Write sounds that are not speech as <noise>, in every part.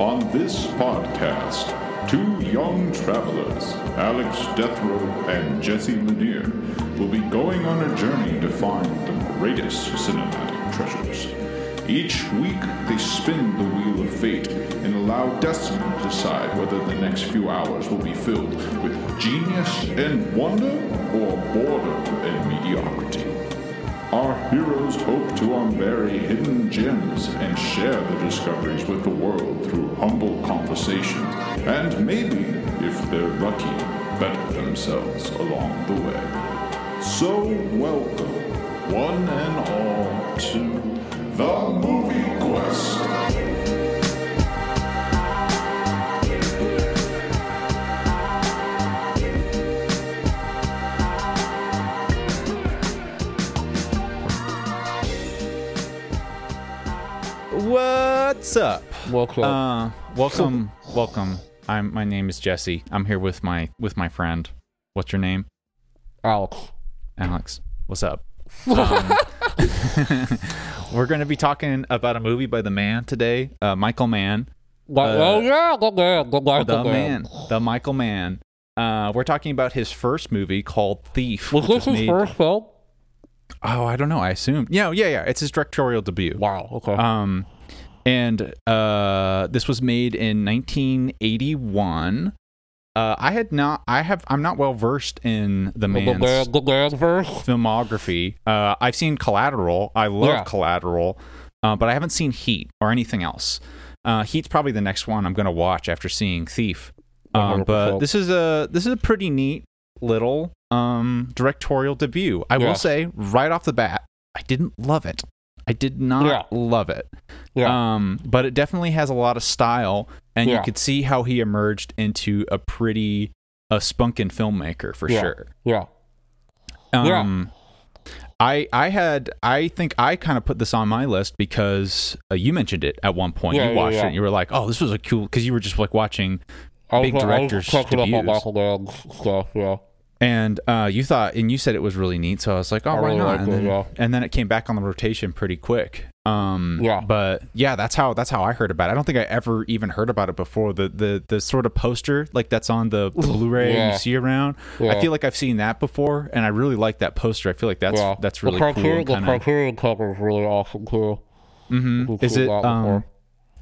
On this podcast, two young travelers, Alex Dethrow and Jesse Lanier, will be going on a journey to find the greatest cinematic treasures. Each week, they spin the wheel of fate and allow destiny to decide whether the next few hours will be filled with genius and wonder or boredom and mediocrity. Our heroes hope to unbury hidden gems and share the discoveries with the world through humble conversations, and maybe, if they're lucky, better themselves along the way. So, welcome, one and all, to the Movie Quest. What's up? Welcome. Uh, welcome, welcome. I'm. My name is Jesse. I'm here with my with my friend. What's your name? Alex. Alex. What's up? <laughs> Um, <laughs> we're going to be talking about a movie by the man today, uh, Michael Mann. oh yeah, the man, the man, The man, the Michael Mann. Uh, we're talking about his first movie called Thief. Was this his made- first film? Oh, I don't know. I assume. Yeah, yeah, yeah. It's his directorial debut. Wow. Okay. Um, and uh, this was made in 1981. Uh, I had not. I have. I'm not well versed in the man's man, the man verse. filmography. Uh, I've seen Collateral. I love Yeah. Collateral, uh, but I haven't seen Heat or anything else. Uh, Heat's probably the next one I'm gonna watch after seeing Thief. Um, but this is a this is a pretty neat little um, directorial debut. I will say right off the bat, I didn't love it. I did not Yeah. love it. Yeah. Um, but it definitely has a lot of style, and you Yeah. could see how he emerged into a pretty a spunkin filmmaker for Yeah. sure. yeah. Yeah. Um, I I had I think I kind of put this on my list because uh, you mentioned it at one point. Yeah, you yeah, watched yeah. it. and You were like, "Oh, this was a cool," because you were just like watching, I was, Big I was directors catching up on debuts. Michael Mann's stuff. Yeah. And uh, you thought, and you said it was really neat. So I was like, "Oh, I why really not?" liked and, it, then, yeah. and then it came back on the rotation pretty quick. Um, Yeah. But yeah, that's how that's how I heard about it. I don't think I ever even heard about it before. The the the sort of poster like that's on the, the Blu-ray Yeah. you see around. I feel like I've seen that before, and I really like that poster. I feel like that's yeah. that's really the cool. And The Criterion cover is really awesome too. Mhm. Is it? Um.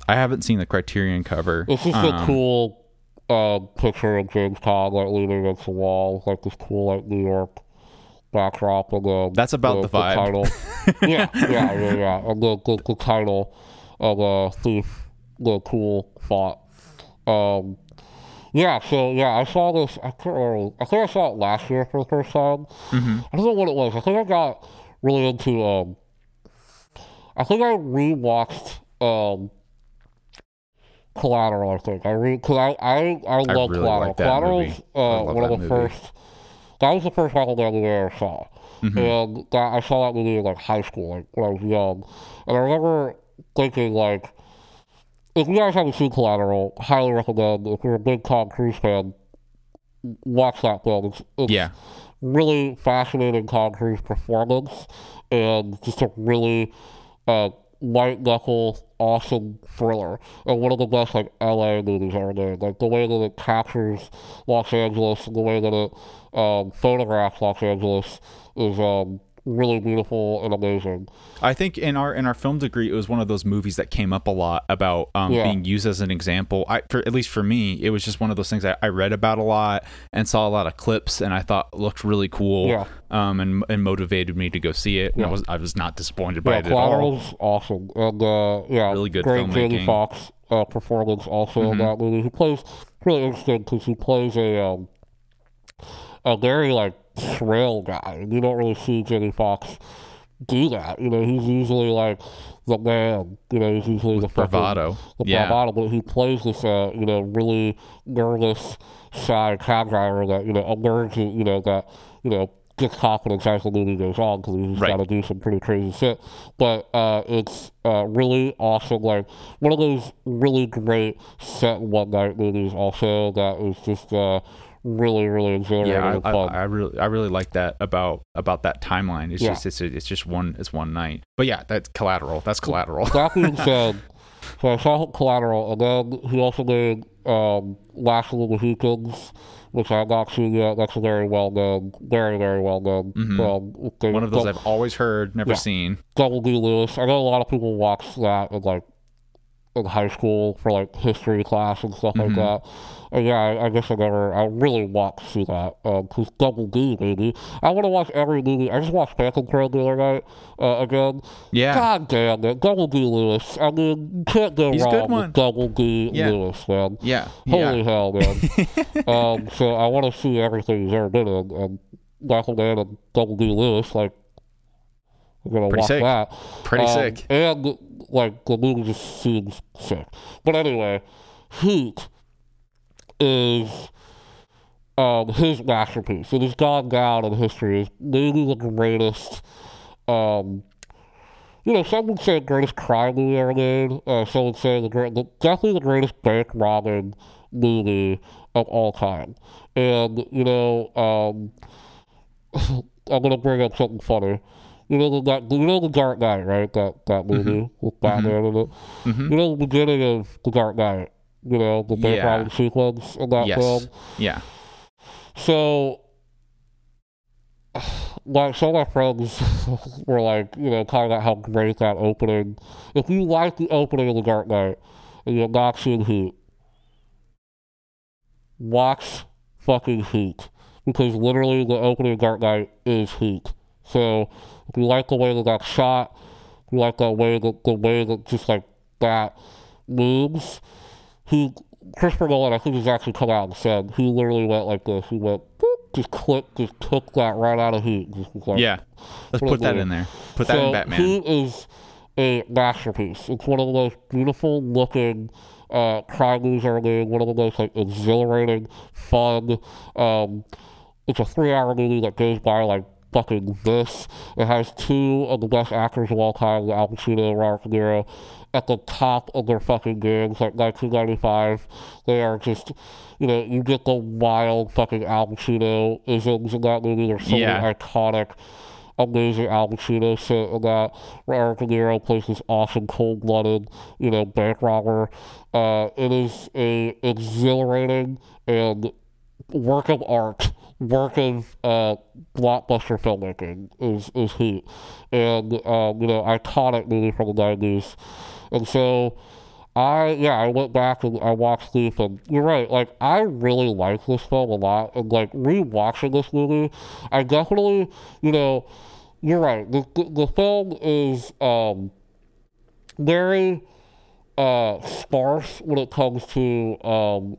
I haven't seen the Criterion cover. It's just a Um, cool uh, picture of James like leaning against the wall, like this cool like New York backdrop of the. That's about the vibe. title. <laughs> yeah, yeah, yeah, yeah. And the, the, the title of uh, Thief, the cool font. Um, yeah, so yeah, I saw this. I can't remember. I think I saw it last year for the first time. Mm-hmm. I don't know what it was. I think I got really into. Um, I think I rewatched um, Collateral. I think I re because I I I love really Collateral. like that Collateral's uh, one of the movie. first. That was the first Michael Mann movie I ever saw, Mm-hmm. and that, I saw that movie in like high school, like when I was young, and I remember thinking like, if you guys haven't seen Collateral, highly recommend. If you're a big Tom Cruise fan, watch that film. It's, it's Yeah. really fascinating Tom Cruise performance and just a really uh, white knuckle, awesome thriller. And one of the best like LA movies ever made. Like the way that it captures Los Angeles and the way that it um, photographs Los Angeles is um, really beautiful and amazing. I think in our in our film degree, it was one of those movies that came up a lot about um, Yeah. being used as an example. I, for at least for me, it was just one of those things I, I read about a lot and saw a lot of clips, and I thought looked really cool. Yeah. Um, and and motivated me to go see it. And I was I was not disappointed by Yeah, it at all. Awesome. And uh, yeah, Really good great filmmaking. Jamie Foxx uh, performance also Mm-hmm. in that movie. He plays really interesting because he plays a um, a very like frail guy. You don't really see Jamie Foxx do that. You know, he's usually like the man. You know, he's usually the fucking- bravado. the Yeah. bravado, but he plays this, uh, you know, really nervous, shy cab driver that, you know, emerges, you know, that, you know, gets confidence as the movie goes on because he's Right. got to do some pretty crazy shit. But uh, it's uh, really awesome. Like, one of those really great set one night movies, also, that is just uh, really, really exhilarating Yeah, I. I, I really, I really like that about about that timeline. It's Yeah. just, it's, it's just one, it's one night. But yeah, that's collateral. That's collateral. that being <laughs> said, So I saw Collateral, and then he also made um, Last of the Mohicans, which I'm not seeing yet. That's a very well known, very very well known. Mm-hmm. One of those I've always heard, never Yeah. seen. Double D Lewis. I know a lot of people watch that in like in high school for like history class and stuff Mm-hmm. like that. And yeah, I, I guess I never, I really want to see that. Because Double D, baby. I want to watch every movie. I just watched Phantom Thread the other night uh, again. Yeah. God damn it. Double D Lewis. I mean, you can't go He's wrong with Double D Yeah. Lewis, man. Yeah. Holy yeah. hell, man. <laughs> um, so I want to see everything he's ever been in. And Michael Mann and Double D Lewis, like, we're going to Pretty watch sick. that. Pretty Um, sick. And, like, the movie seems sick. But anyway, Heat is um, his masterpiece. It has gone down in history as maybe the greatest. Um, you know, some would say greatest crime movie ever made. Uh, some would say the great, the, definitely the greatest bank robbing movie of all time. And you know, um, <laughs> I'm gonna bring up something funny. You know the that, you know the Dark Knight, right? That that movie with Batman in it. You know the beginning of the Dark Knight. You know the bank Yeah. sequence in that Yes. film. Yeah. So, like, some of my friends <laughs> were like, you know, talking about how great that opening. If you like the opening of The Dark Knight and you're not seeing Heat, watch fucking Heat. Because literally the opening of Dark Knight is Heat. So, like the way that that's shot, if you like the way that, the way that just like that moves, he Christopher Nolan, I think, has actually come out and said he literally went like this. He went boop, just click, just took that right out of Heat. Like, Yeah. Let's put that in there. Put that so in Batman. Heat is a masterpiece. It's one of the most beautiful looking uh, crime movies ever made. One of the most like exhilarating, fun. Um, it's a three-hour movie that goes by like fucking this. It has two of the best actors of all time, Al Pacino and Robert De Niro, at the top of their fucking games, like 1995. They are just, you know, you get the wild fucking Al Pacino isms in that movie. There's so Yeah. iconic amazing Al Pacino shit in that. Robert De Niro plays this awesome cold-blooded, you know, bank robber. Uh, it is a exhilarating and work of art, work of uh, blockbuster filmmaking is is Heat, and um, you know, iconic movie from the nineties, and so. I yeah, I went back and I watched Thief, and you're right. Like I really like this film a lot, and like rewatching this movie, I definitely, you know, you're right. The, the film is um very uh sparse when it comes to um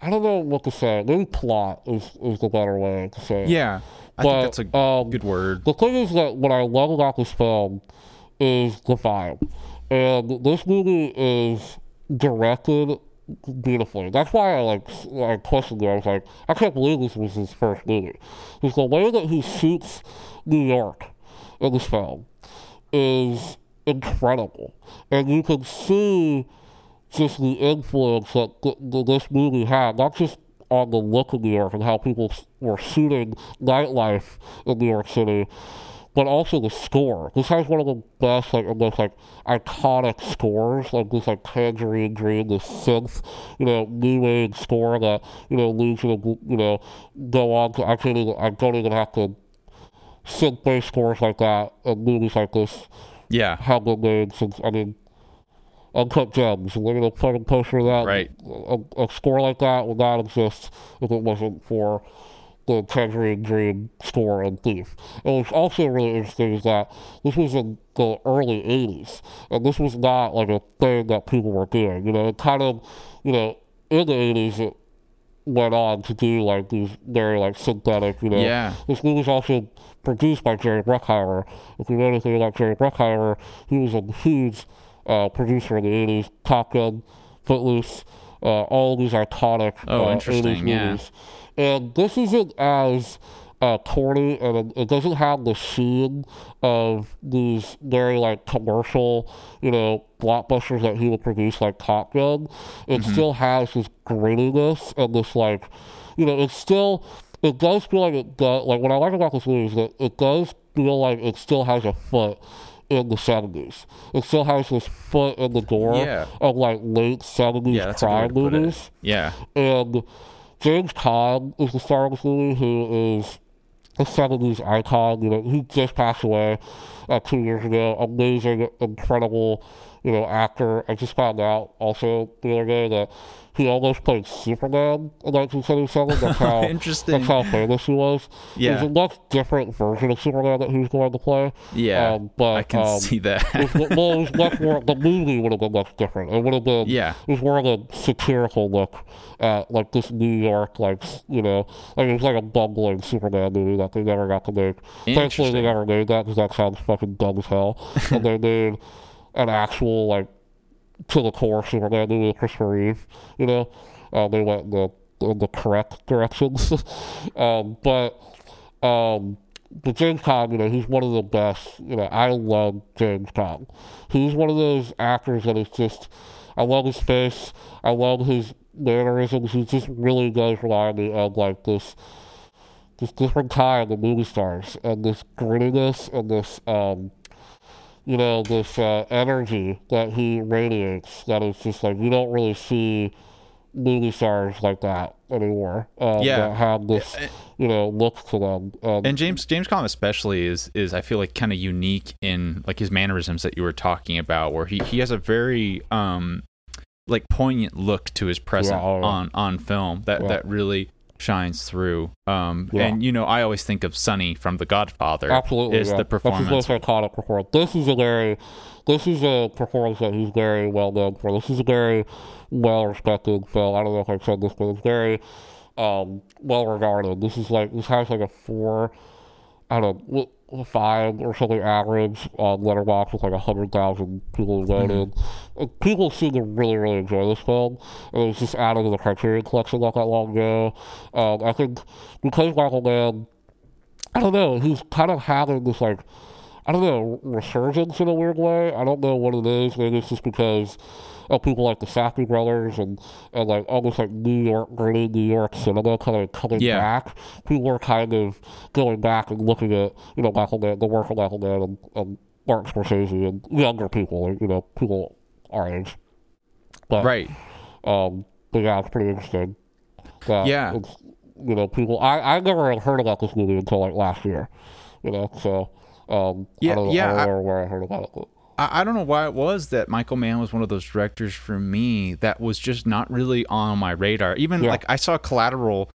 I don't know what to say. Maybe plot is, is the better way to say it. yeah. I but, think that's a um, good word. the thing is that what I love about this film is the vibe. And this movie is directed beautifully. That's why I like I questioned it. I was like, I can't believe this was his first movie. Because the way that he shoots New York in this film is incredible. And you can see just the influence that th- th- this movie had, not just on the look of New York and how people were shooting nightlife in New York City, but also the score. This has one of the best, like, and most, like, iconic scores, like this, like, Tangerine Dream, the synth, you know, new age score that, you know, leads you to, you know, go on to, I can't even, I don't even have to synth-based scores like that in movies like this Yeah. have been made since, I mean, Uncut Gems. At the fucking poster of that. Right. A, a score like that would not exist if it wasn't for the Tangerine Dream score and Thief. And what's also really interesting is that this was in the early 80s, and this was not like a thing that people were doing. You know, it kind of, you know, in the 80s, it went on to do like these very like synthetic, you know. Yeah. This movie was also produced by Jerry Bruckheimer. If you know anything about Jerry Bruckheimer, he was a huge uh, producer in the 80s. Top Gun, Footloose, uh, all these iconic Oh, uh, interesting, 80s yeah. movies. And this isn't as uh, corny and it, it doesn't have the sheen of these very like commercial, you know, blockbusters that he would produce like Top Gun. It Mm-hmm. still has this grittiness and this like, you know, it's still, it does feel like it does, like what I like about this movie is that it does feel like it still has a foot in the seventies. It still has this foot in the door Yeah. of like late seventies Yeah, that's a good way crime to put it. movies. Yeah. And James Caan is the star of this movie, who is a 70s icon. You know, he just passed away uh, two years ago. Amazing, incredible, you know, actor. I just found out also the other day that he almost played Superman in 1977. <laughs> That's how Interesting. That's how famous he was. Yeah. There's a much different version of Superman that he was going to play. Yeah. Um, but I can um, see that. it was, well, it was much more. The movie would have been much different. It would have been. Yeah. It was more of a satirical look at like this New York, like you know, like it was like a bumbling Superman movie that they never got to make. Thankfully, they never made that because that sounds fucking dumb as hell. <laughs> and they made an actual like to the core Superman movie with Christopher Reeve. You know, uh, they went in the the correct directions. <laughs> um, but um, but James Caan, you know, he's one of the best. You know, I love James Caan. He's one of those actors that is just, I love his face. I love his mannerisms. He just really does remind me of like this, this different kind of movie stars and this grittiness and this, um, you know, this uh, energy that he radiates. That is just like you don't really see movie stars like that anymore. Um, Yeah. that have this, you know, look to them. Um, and James James Caan especially is is I feel like kind of unique in like his mannerisms that you were talking about, where he he has a very um like poignant look to his presence oh, yeah. on on film that Yeah. that really shines through. Um, Yeah. and you know I always think of Sonny from The Godfather. Absolutely, is yeah. the performance. That's his most iconic performance. This is a very, this is a performance that he's very well known for. This is a very well respected film. I don't know if I said this, but it's very um, well regarded. This is like this has like a four, I don't know, five or something average on Letterboxd with like a hundred thousand people who voted. Uh, People seem to really, really enjoy this film. And it was just added to the Criterion collection not that long ago. Um, I think because Michael Mann I don't know. He's kind of having this like, I don't know, resurgence in a weird way. I don't know what it is. Maybe it's just because of people like the Safdie brothers and, and like almost like New York, gritty New York cinema kind of coming Yeah. back. People are kind of going back and looking at, you know, Michael Mann, the work of Michael Mann and, and Martin Scorsese and younger people, like, you know, people our age. But, right. um, but yeah, it's pretty interesting. That Yeah. It's, you know, people. I I never had heard about this movie until like last year. You know, so um, Yeah, I don't, yeah, I don't I- know where I heard about it. I, I don't know why it was that Michael Mann was one of those directors for me that was just not really on my radar. Even Yeah. like I saw Collateral,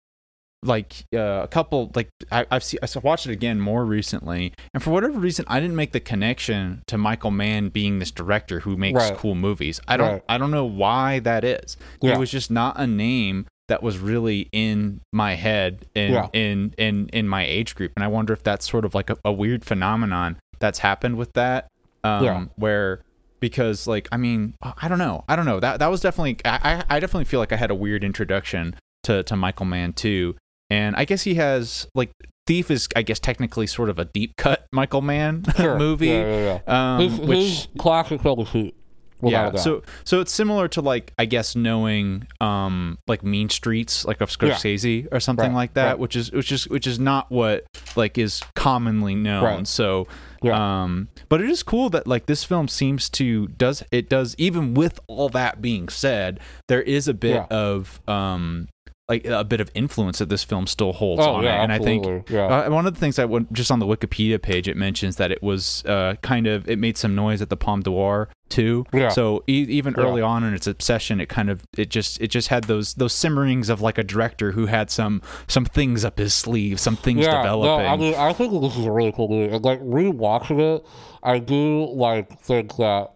like uh, a couple like I, I've seen I watched it again more recently, and for whatever reason I didn't make the connection to Michael Mann being this director who makes Right. cool movies. I don't Right. I don't know why that is. Yeah. It was just not a name that was really in my head in Yeah. in in in my age group, and I wonder if that's sort of like a, a weird phenomenon that's happened with that um, Yeah. where because like I mean I don't know I don't know that that was definitely I I definitely feel like I had a weird introduction to to Michael Mann too, and I guess he has like Thief is I guess technically sort of a deep cut Michael Mann <laughs> Sure. movie, Yeah, yeah, yeah. um, his, which his classic film is Heat. without yeah so so it's similar to like i guess knowing um like mean streets like of scorsese or something Right, like that right. which is which is which is not what like is commonly known Right. so Yeah. um but it is cool that like this film seems to does it does even with all that being said there is a bit Yeah. of um like a bit of influence that this film still holds Oh, on yeah, it and i think. Yeah. uh, one of the things I went just on the Wikipedia page, it mentions that it was uh, kind of it made some noise at the Palme d'Or too. Yeah. So e- even Yeah. early on in its obsession, it kind of it just it just had those those simmerings of like a director who had some some things up his sleeve, some things yeah, developing. No, I mean, I think this is a really cool movie. And like rewatching it, I do like think that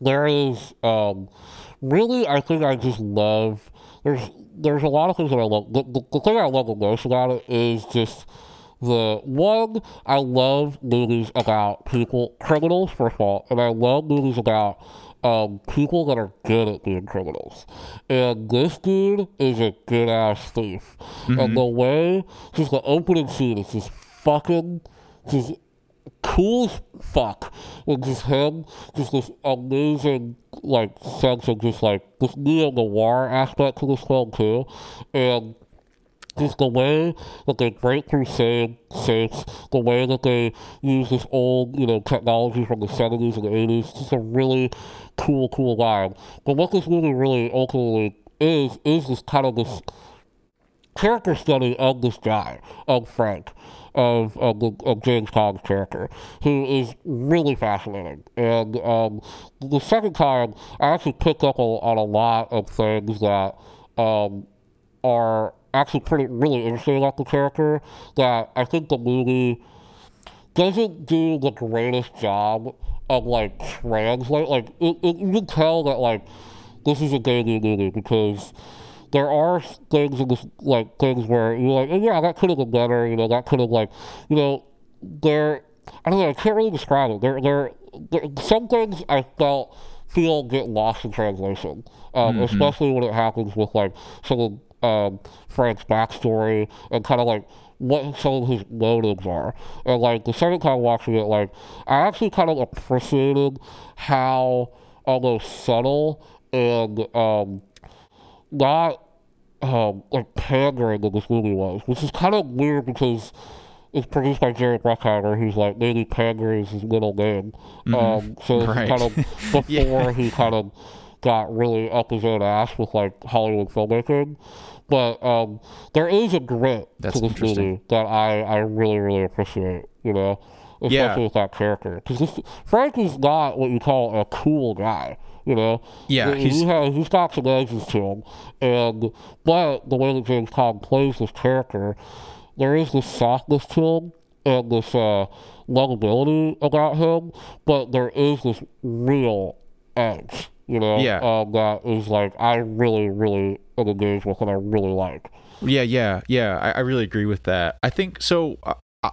there is um really. I think I just love. There's there's a lot of things that I love. The, the, the thing I love the most about it is just the one. I love movies about people criminals first of all, and I love movies about. Um, people that are good at being criminals, and this dude is a good ass thief. And the way, just the opening scene is just fucking, just cool fuck. With just him, just this amazing, like, sense of just like this neo noir aspect to this film, too. And just the way that they break through safe, safes, the way that they use this old, you know, technology from the 70s and the 80s. Just a really cool, cool vibe. But what this movie really ultimately is, is this kind of this character study of this guy, of Frank, of, of, the, James Caan's character, who is really fascinating. And um, the second time, I actually picked up on, on a lot of things that um, are actually pretty really interesting about the character that I think the movie doesn't do the greatest job of like translate. Like it, it, you can tell that like this is a daily movie because there are things in this like things where you're like, oh, yeah, that could have been better. You know, that could have like, you know, there. I don't know. I can't really describe it. There, there, there some things I felt feel get lost in translation, um, mm-hmm. especially when it happens with like some of um, Frank's backstory and kind of like what some of his motives are. And like the second time watching it, like I actually kind of appreciated how almost subtle and um, not um, like pandering that this movie was, which is kind of weird because it's produced by Jerry Bruckheimer, who's like maybe pandering is his middle name. Mm-hmm. Um, so right. kind of <laughs> before yeah. he kind of got really up his own ass with like Hollywood filmmaking. But um, there is a grit That's to this movie that I, I really, really appreciate, you know, especially yeah. with that character. Because Frank is not what you call a cool guy. You know, yeah, he, he's, has, he's got some edges to him, and but the way that James Caan plays this character, there is this softness to him and this uh, lovability about him, but there is this real edge you know, yeah. Um, that is like I really, really am engaged with and I really like. Yeah, yeah, yeah. I, I really agree with that. I think so.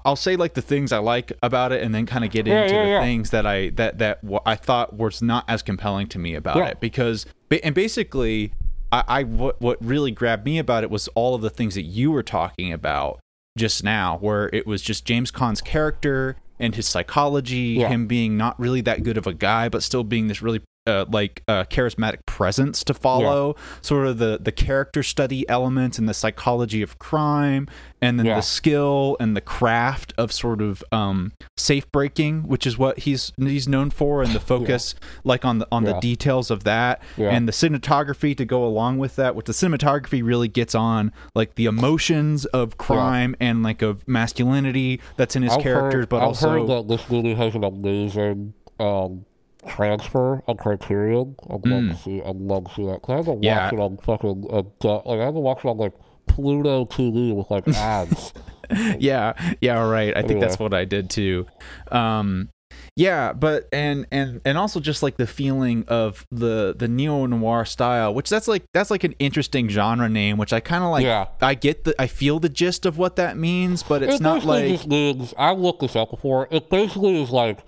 I'll say like the things I like about it, and then kind of get yeah, into yeah, the yeah. things that I that that I thought was not as compelling to me about it. Because and basically I, I what what really grabbed me about it was all of the things that you were talking about just now, where it was just James Caan's character and his psychology, him being not really that good of a guy, but still being this really uh, like uh, charismatic presence to follow, yeah. sort of the the character study elements and the psychology of crime, and then yeah. the skill and the craft of sort of um, safe breaking, which is what he's he's known for, and the <laughs> focus yeah. like on the on the details of that, and the cinematography to go along with that. Which the cinematography really gets on like the emotions of crime and like of masculinity that's in his I've characters, heard, but I've also heard that this movie has an amazing. Um, transfer on Criterion. I'd love mm. to see. I'd love to see that. Cause I haven't yeah. watched it on fucking uh, like I haven't watched it on like Pluto TV with like ads. <laughs> yeah, yeah, right. I anyway. think that's what I did too. Um, yeah, but and and and also just like the feeling of the the neo noir style, which that's like that's like an interesting genre name, which I kind of like. Yeah. I get the I feel the gist of what that means, but it's it not like. Means, I looked this up before. It basically is like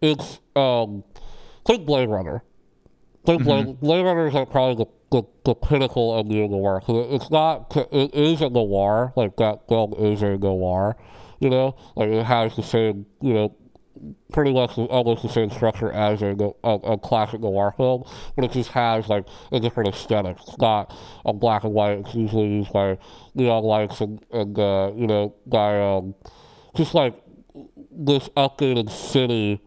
it's um think Blade Runner. Think Blade, mm-hmm. Blade Runner is like probably the, the, the pinnacle of the noir. It's not, it is a noir, like that film is a noir, you know? Like it has the same, you know, pretty much almost the same structure as a, a, a, classic noir film, but it just has like a different aesthetic. It's not a black and white. It's usually used by neon lights and, and uh, you know, by um, just like this updated city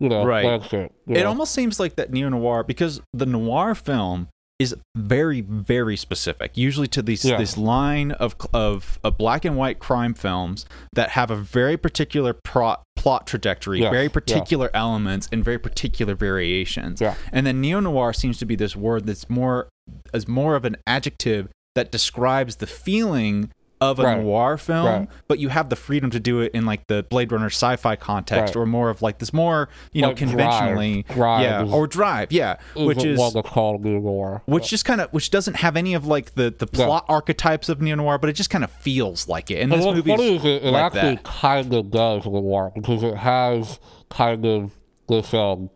you know, right. It, know? almost seems like that neo noir because the noir film is very very specific usually to these yeah. this line of, of of black and white crime films that have a very particular plot plot trajectory very particular yeah. elements and very particular variations yeah. and then neo noir seems to be this word that's more as more of an adjective that describes the feeling of a right. noir film, right. but you have the freedom to do it in like the Blade Runner sci-fi context, right. or more of like this more you like know conventionally, drive. Drive yeah, is, or Drive, yeah, which is what called neo noir, which just kind of which doesn't have any of like the the plot yeah. archetypes of neo noir, but it just kind of feels like it. And, and this movie is it, it like actually that. kind of does noir because it has kind of this um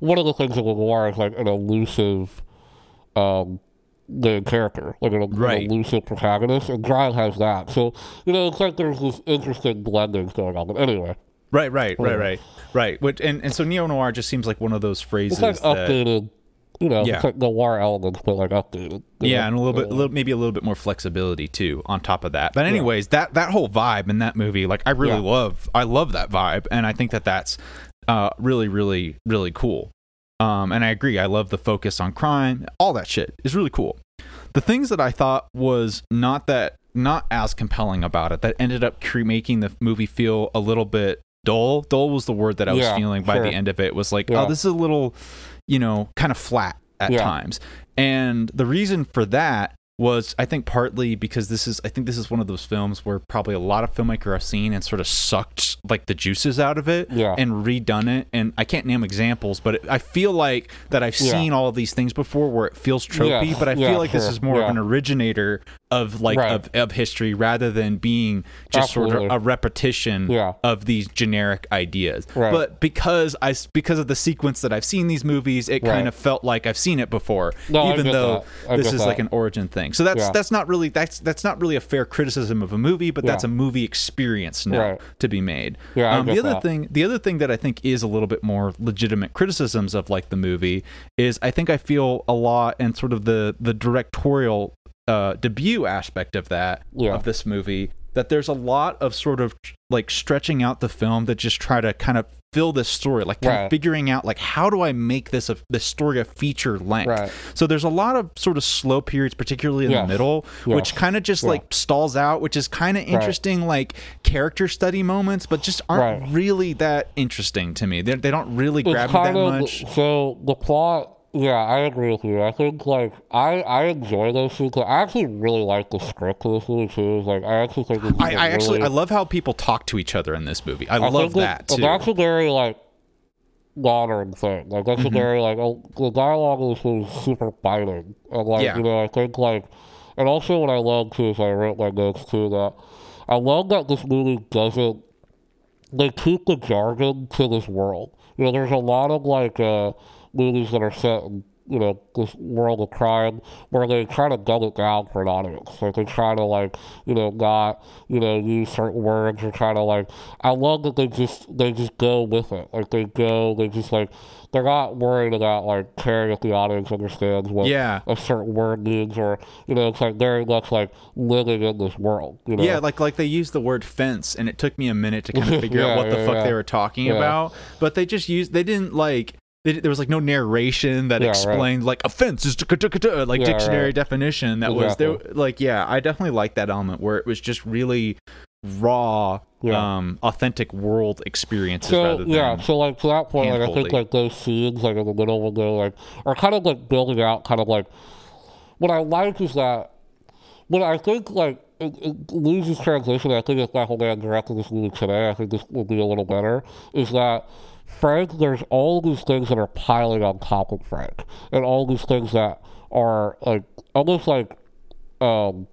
one of the things of noir is like an elusive um the character, like an, right. elusive protagonist, and Drive has that. So you know, it's like there's this interesting blending going on. But anyway, right, right, right, right, right. Which and, and so neo noir just seems like one of those phrases. It's like that, updated you know, Yeah. it's like noir elements, but like updated. Yeah, know? and a little bit, a little, maybe a little bit more flexibility too on top of that. But anyways, that that whole vibe in that movie, like I really Yeah. love, I love that vibe, and I think that that's uh, really, really, really cool. Um, and I agree, I love the focus on crime, all that shit is really cool. The things that I thought was not that, not as compelling about it, that ended up cre- making the movie feel a little bit dull. Dull was the word that I was Yeah, feeling by the end of it. Was like, Yeah. oh, this is a little, you know, kind of flat at Yeah. times. And the reason for that was I think partly because this is I think this is one of those films where probably a lot of filmmaker have seen and sort of sucked like the juices out of it Yeah. and redone it and I can't name examples but it, I feel like that I've Yeah. seen all of these things before where it feels tropey Yes, but I yeah, feel like this is more of an originator of like Right. of, of history rather than being just sort of a repetition Yeah. of these generic ideas Right. but because i because of the sequence that I've seen these movies it Right. kind of felt like I've seen it before No, even though this is that. like an origin thing. So that's Yeah. that's not really that's that's not really a fair criticism of a movie, but that's a movie experience now to be made. Yeah, um, the other that. thing the other thing that I think is a little bit more legitimate criticisms of like the movie is I think I feel a lot and sort of the the directorial uh, debut aspect of that Yeah. of this movie that there's a lot of sort of like stretching out the film that just try to kind of fill this story like kind of figuring out like how do I make this a this story a feature length Right. so there's a lot of sort of slow periods, particularly in Yes. the middle, which kind of just Yeah. like stalls out, which is kind of interesting, like character study moments, but just aren't Right. really that interesting to me. They they don't really it's grab me that of much. so the plot. Yeah, I agree with you. I think like I I enjoy those sequences. I actually really like the script of this movie too. Like I actually think it's I, I actually I love how people talk to each other in this movie. I, I love think it- that too. That's a very like modern thing. Like that's Mm-hmm. a very like oh, the dialogue in this movie is super biting. And like Yeah. you know, I think like and also what I love too is I wrote my notes too that I love that this movie doesn't they keep the jargon to this world. You know, there's a lot of like uh, movies that are set in you know this world of crime where they try to dumb it down for an audience. Like they try to like you know not you know use certain words or try to like. I love that they just they just go with it. Like they go, they just like they're not worried about like caring if the audience understands what Yeah. a certain word means or you know it's like very much like living in this world. You know? Yeah, like like they used the word fence, and it took me a minute to kind of <laughs> figure out Yeah, what the fuck yeah. they were talking Yeah. about. But they just used they didn't like they, there was like no narration that Yeah, right. explained like offense is like Yeah, dictionary right. definition. That was there. Like yeah, I definitely like that element where it was just really raw, Yeah. um, authentic world experiences So rather than yeah, so like to that point, like I think like those scenes like in the middle will go like are kind of like building out kind of like what I like is that what I think like it, it loses translation. I think if Michael Mann directed this movie today, I think this would be a little better. Is that Frank? There's all these things that are piling on top of Frank, and all these things that are like almost like um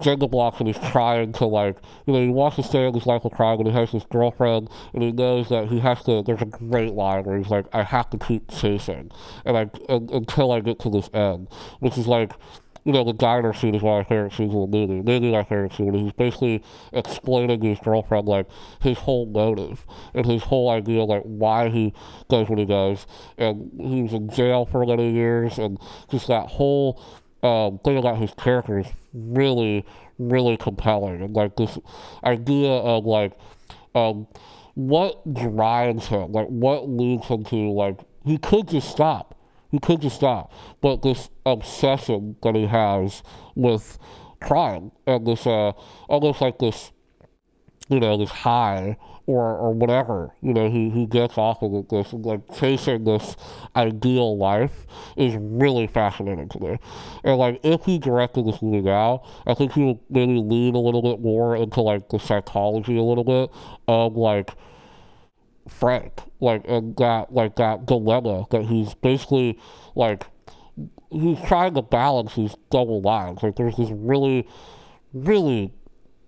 Jenga blocks and he's trying to like you know he wants to stay in his life of crime and he has this girlfriend and he knows that he has to there's a great line where he's like I have to keep chasing and I un until I get to this end which is like you know the diner scene is of my favorite scenes in the movie maybe my favorite scene he's basically explaining to his girlfriend like his whole motive and his whole idea like why he does what he does and he was in jail for many years and just that whole um, thing about his character is really, really compelling. And like this idea of like, um, what drives him, like what leads him to like, he could just stop. Could just stop. But this obsession that he has with crime and this, uh, almost like this you know, this high or or whatever, you know, he, he gets off of this like chasing this ideal life is really fascinating to me. And like if he directed this movie now, I think he would maybe lean a little bit more into like the psychology a little bit of like Frank. Like and that like that dilemma that he's basically like he's trying to balance these double lives. Like there's this really really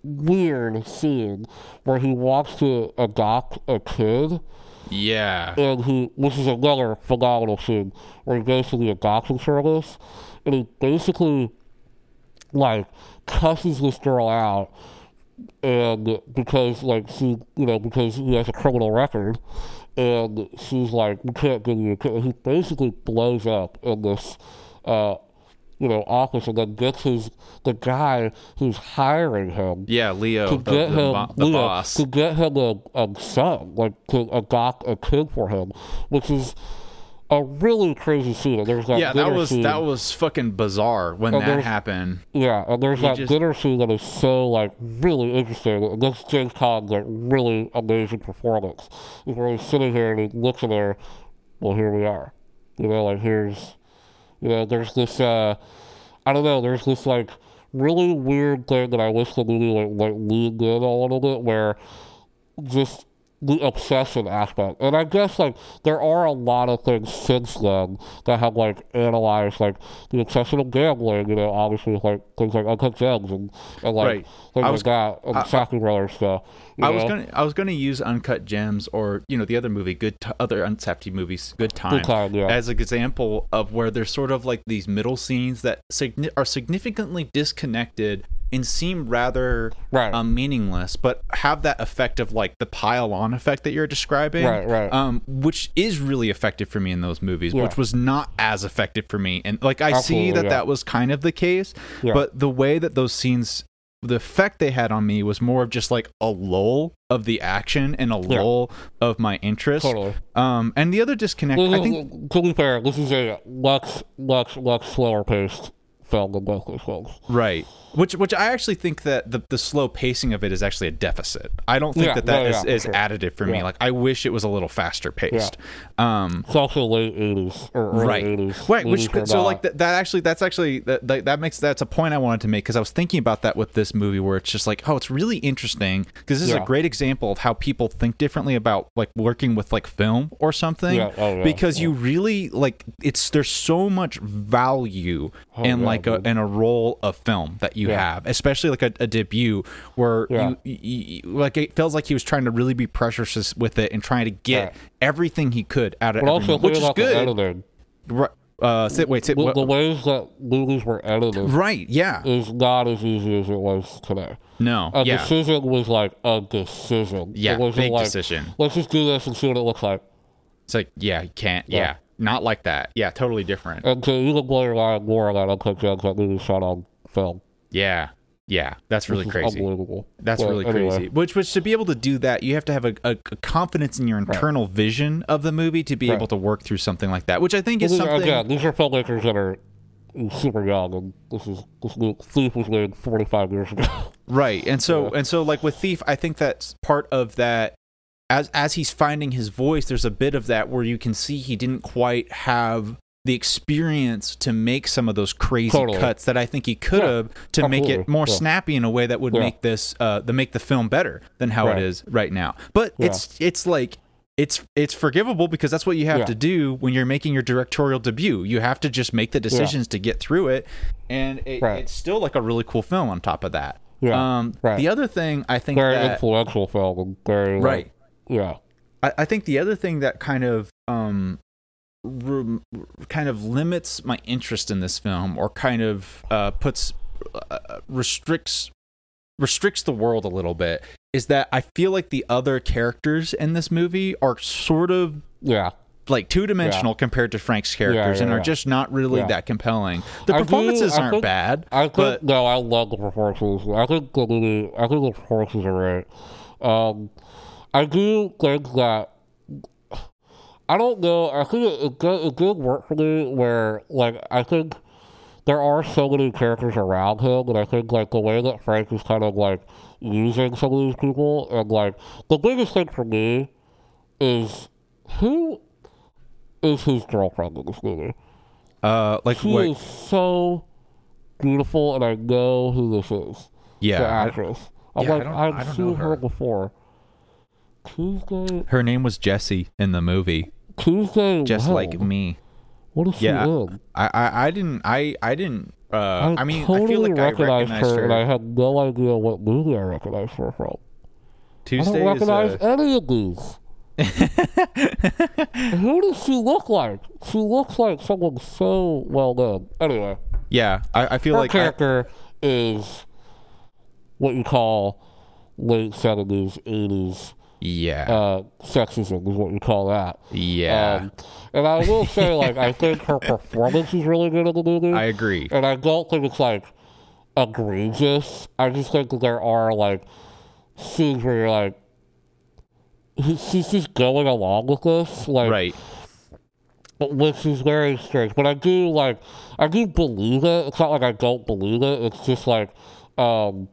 weird scene where he wants to adopt a kid yeah. and he which is another phenomenal scene where he goes to the adoption service and he basically like cusses this girl out and because like she, you know, because he has a criminal record, and she's like, we can't give you. A, ki-" he basically blows up in this, uh, you know, office, and then gets his the guy who's hiring him Yeah, Leo, to the, get the him bo- the Leo, boss. to get him a, a son, like to adopt a kid for him, which is a really crazy scene. And there's that yeah, that was scene. that was fucking bizarre when Oh, that happened. Yeah, and there's that just- dinner scene that is so like really interesting. And that's James Caan's like really amazing performance. He's sitting here and he looks at her. Well, here we are. You know, like here's, you know, there's this. uh I don't know. There's this like really weird thing that I wish the movie like like leaned in a little bit, where just the obsession aspect. And I guess like there are a lot of things since then that have like analyzed like the obsession of gambling, you know, obviously like things like Uncut Gems and, and like Right. things I like was- that and Safdie Brothers stuff. you I was gonna I was gonna use Uncut Gems or you know the other movie, good T- other Unsafety movies, Good Time, Time, yeah. as an example of where there's sort of like these middle scenes that signi- are significantly disconnected and seem rather Right. um, meaningless, but have that effect of like the pile on effect that you're describing, Right, right. Um, which is really effective for me in those movies, Yeah. which was not as effective for me. And like I see that yeah. that was kind of the case, Yeah. but the way that those scenes the effect they had on me was more of just like a lull of the action and a lull of my interest. Totally. Um, and the other disconnect, This I is- think, <laughs> to be fair, this is a much, much, much slower paced film than both these right. Which, which I actually think that the, the slow pacing of it is actually a deficit. I don't think Yeah, that that no, is, yeah, is sure. additive for me. Like I wish it was a little faster paced. Um, late 80s or right 80s. right which 80s so like that, that actually that's actually that, that makes that's a point i wanted to make because i was thinking about that with this movie where it's just like oh it's really interesting because this is Yeah. a great example of how people think differently about like working with like film or something Yeah, oh, yeah, because you really like it's there's so much value in yeah, like a in a role of film that you Yeah. have especially like a, a debut where Yeah. you, you, you like it feels like he was trying to really be precious with it and trying to get Right. everything he could out of But every also movie, which is about good. Right. Uh, sit, wait, sit, The, what- the ways that movies were edited right, yeah. is not as easy as it was today. No, A yeah. decision was like a decision. Yeah, it wasn't big like, decision. Let's just do this and see what it looks like. It's like, yeah, you can't, yeah. Not like that. Yeah, totally different. And to even blow your mind more that Uncut Gems that movie shot on film. yeah, yeah. That's really crazy. Unbelievable. That's But really anyway, crazy. Which, which to be able to do that, you have to have a, a, a confidence in your internal vision of the movie to be Right. able to work through something like that. Which I think is are, something. again, these are filmmakers that are super young, and this is this new Thief was made 45 years ago. right and so Yeah. and so like with thief i think that's part of that as as he's finding his voice there's a bit of that where you can see he didn't quite have the experience to make some of those crazy Totally. cuts that i think he could Yeah, have to make it more Yeah. snappy in a way that would Yeah. make this uh the make the film better than how Right. it is right now but it's it's like it's it's forgivable because that's what you have to do when you're making your directorial debut. You have to just make the decisions to get through it, and it, Right. it's still like a really cool film on top of that. Yeah, Um, right. The other thing I think very that influential film, very like, Right. Yeah, I, I think the other thing that kind of um rem- kind of limits my interest in this film or kind of uh, puts uh, restricts restricts the world a little bit is that I feel like the other characters in this movie are sort of yeah. like two dimensional compared to Frank's characters yeah, and are yeah. just not really Yeah. that compelling. The I performances aren't think- bad, I think but no, I love the performances. I think the I think the performances are great. Um, I do think that I don't know. I think it, it, did, it did work for me where like I think there are so many characters around him, and I think like the way that Frank is kind of like using some of these people, and like the biggest thing for me is who is his girlfriend in this movie. uh, like She is so beautiful, and I know who this is. Yeah, the I- actress. I'm yeah, I like, don't- I I've seen her. her. before. Tuesday, her name was Jessie in the movie, Tuesday, just Weld. like me. What is she Yeah, in? I, I, I didn't, I, I didn't. Uh, I, mean, totally I feel like I recognized recognized her, her. and I had no idea what movie I recognized her from. Tuesday I don't recognize uh, any of these. <laughs> Who does she look like? She looks like someone so well known. Anyway, yeah. I, I feel her like I, character is what you call late seventies, eighties Yeah. uh, sexism is what you call that. yeah. Um, and I will say, like, I think her <laughs> performance is really good in the movie. I agree. and I don't think it's like egregious. I just think that there are like scenes where you're like, she's just going along with this, like, Right. but which is very strange. But I do like, I do believe it. It's not like I don't believe it. It's just like, um,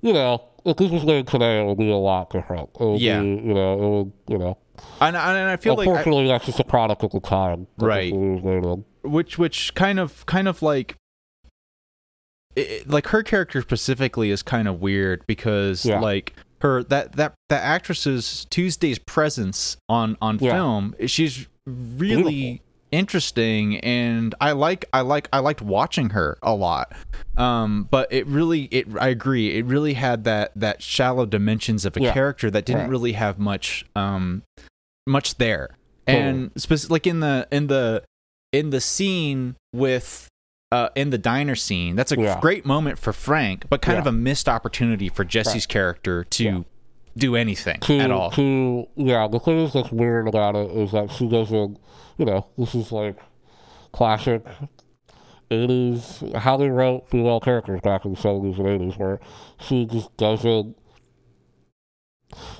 you know, if this was made today, it would be a lot different. Yeah. be, you know, it would, you know. And, and I feel like I- Unfortunately, that's just a product of the time. Right. movie was made in. which which kind of kind of like it, it- like her character specifically is kind of weird because Yeah. like her that that that actress's Tuesday's presence on on Yeah. film she's really Beautiful. Interesting and I like I like I liked watching her a lot um but it really it I agree it really had that that shallow dimensions of a Yeah. character that didn't Right. really have much um much there and spec- like in the in the in the scene with uh in the diner scene that's a Yeah. great moment for frank but kind Yeah. of a missed opportunity for jesse's character to do anything to, at all To yeah, the thing that's weird about it is that she doesn't. You know, this is like classic eighties how they wrote female characters back in the seventies and eighties, where she just doesn't.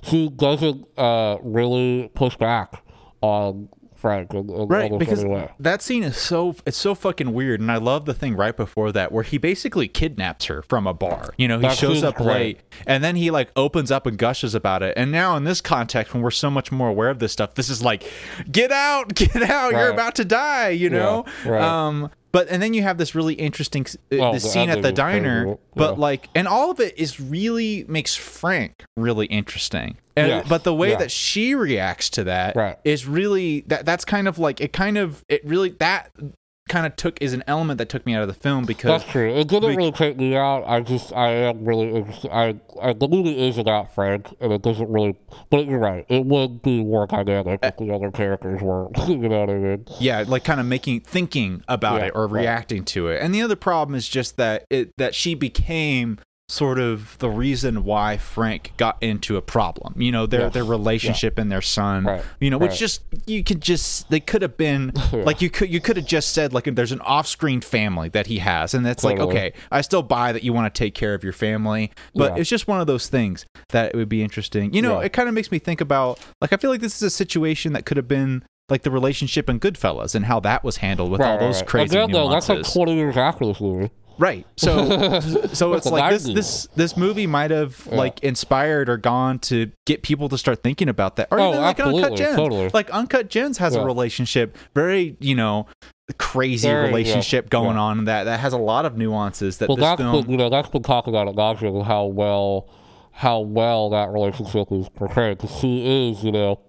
She doesn't uh, really push back on Frank in, in right because that scene is so it's so fucking weird and i love the thing right before that where he basically kidnaps her from a bar. You know he That shows up great. late and then he like opens up and gushes about it. And now in this context when we're so much more aware of this stuff this is like get out <laughs> get out you're about to die you know? right. um but and then you have this really interesting uh, Oh, scene at the diner but Yeah. like and all of it is really makes frank really interesting and, Yes. but the way Yeah. that she reacts to that Right. is really that that's kind of like it kind of it really that kind of took is an element that took me out of the film because That's true. It didn't really take me out. I just, I am really. I, I, the movie is about Frank, and it doesn't really. But you're right. It would be more dynamic if the other characters were. <laughs> you know what I mean? yeah like kind of making thinking about Yeah, it or right. reacting to it and the other problem is just that it that she became sort of the reason why Frank got into a problem you know their Yes. their relationship and their son Right, you know which just you could just they could have been <laughs> like you could you could have just said like there's an off-screen family that he has and that's like okay I still buy that you want to take care of your family but Yeah. it's just one of those things that it would be interesting you know Yeah. it kind of makes me think about like I feel like this is a situation that could have been like the relationship in Goodfellas and how that was handled with all Right, right, those right. crazy Again, though, that's like 20 years after this movie. Right. So <laughs> so it's like this this this movie might have Yeah. like inspired or gone to get people to start thinking about that. Or Oh, even like Uncut Gems. totally. Like Uncut Gems has a relationship, very, you know, crazy Very, yeah, relationship going yeah. on that that has a lot of nuances that Well, this that's film been, you know, that's been talked about at Knoxville, how well, how well that relationship is portrayed. Because she is, you know,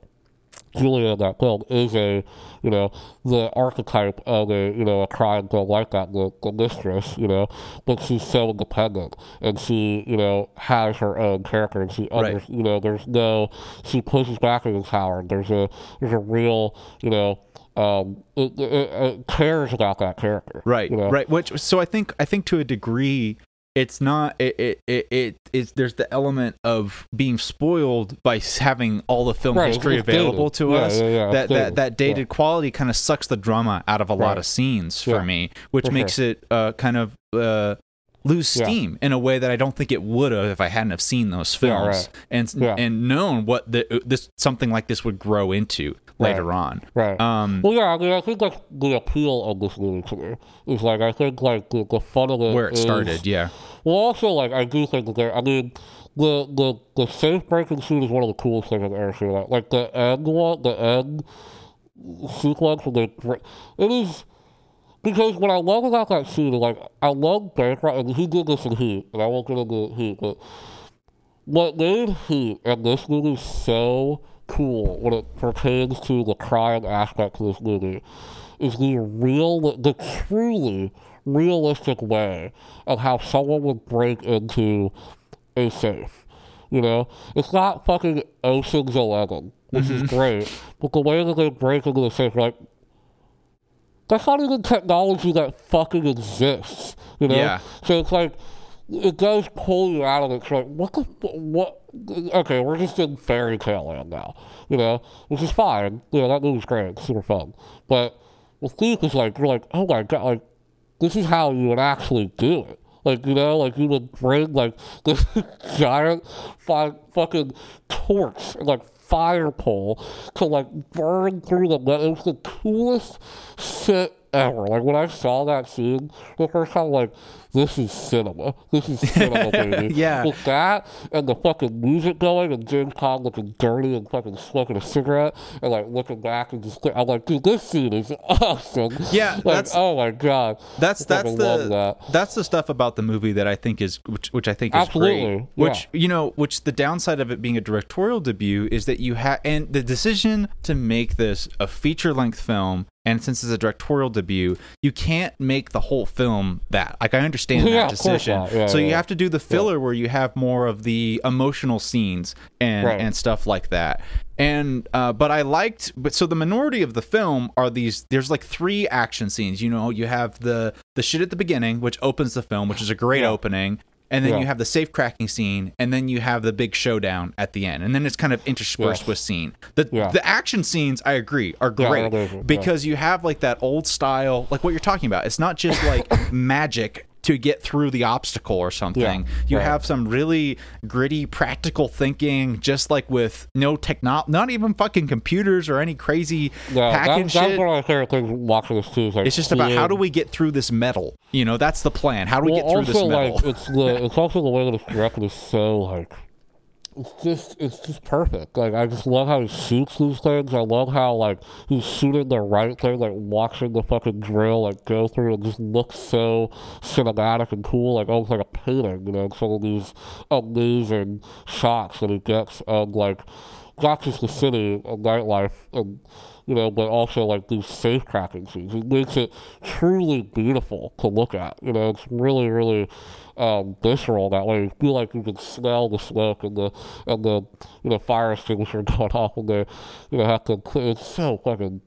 Julia in that film is a, you know, the archetype of a, you know, a girl like that, the, the mistress, you know, but she's so independent and she, you know, has her own character and she, under, Right. you know, there's no, she pushes back against Howard. There's a, there's a real, you know, um, it, it, it cares about that character. right you know? right which so i think i think to a degree it's not it it it, it there's the element of being spoiled by having all the film Right, history available dated. to Yeah, us. yeah, yeah, that, that dated. that dated quality kind of sucks the drama out of a lot of scenes for me which makes it uh kind of uh lose Yeah. steam in a way that I don't think it would have if I hadn't have seen those Yeah, films right. and Yeah. and known what the this something like this would grow into later on. Right. Um, Well, yeah, I mean, I think that's the appeal of this movie to me. Is like I think like the, the fun of it where it is- started, yeah. Well, also like I do think that. I mean, the the the safe breaking scene is one of the coolest things I've ever seen. Like, like the end one, the end sequence they break. It is because what I love about that scene like I love Bankroft and he did this in Heat, and I won't get into Heat, but what made Heat and this movie so cool when it pertains to the crime aspect of this movie is the real, the truly realistic way of how someone would break into a safe. You know, it's not fucking Ocean's Eleven, which is mm-hmm. great, but the way that they break into the safe, like that's not even technology that fucking exists. You know, Yeah. so it's like it does pull you out of it. It's like, what the, what? Okay, we're just in fairy tale land now, you know, which is fine. You know, that movie's great, it's super fun. But with Thief, it's like, you're like, oh my god, like, this is how you would actually do it. Like, you know, like you would bring like <laughs> this giant fi- fucking torch and like fire pole to like burn through the metal. It was the coolest shit ever. Like when I saw that scene the first time, like this is cinema. This is cinema, <laughs> baby. Yeah. With that and the fucking music going and James Caan looking dirty and fucking smoking a cigarette and like looking back and just I'm like, dude, this scene is <laughs> awesome. Yeah, like, that's- oh my god. That's I that's the love that. that's the stuff about the movie that I think is which, which I think is Absolutely, great. Which you know, which the downside of it being a directorial debut is that you have and the decision to make this a feature length film. And since it's a directorial debut, you can't make the whole film that. Like I understand <laughs> Yeah, that decision. Yeah, so you yeah. have to do the filler where you have more of the emotional scenes and Right. and stuff like that. And uh, but I liked but so the minority of the film are these there's like three action scenes. You know, you have the the shit at the beginning, which opens the film, which is a great opening. And then Yeah. you have the safe cracking scene, and then you have the big showdown at the end, and then it's kind of interspersed Yeah. with scene. The Yeah. the action scenes, I agree, are great because you have like that old style, like what you're talking about. It's not just like <laughs> magic to get through the obstacle or something. Yeah, you right. have some really gritty, practical thinking, just like with no techno, not even fucking computers or any crazy Yeah, hacking that, shit. that's my favorite things watching this too. Like It's just about how do we get through this metal? You know, that's the plan. How do we well, get through also this metal? like it's the it's also the way that it's directed is so like it's just it's just perfect. Like I just love how he shoots these things. I love how like he's shooting the right thing, like watching the fucking drill like go through and just looks so cinematic and cool, like almost like a painting, you know, some of these amazing shots that he gets of like not just the city and nightlife and you know, but also like these safe cracking scenes. It makes it truly beautiful to look at. You know, it's really, really um, visceral that way. You feel like you can smell the smoke and the and the you know fire extinguisher <laughs> going off when they you know have to. clear. It's so fucking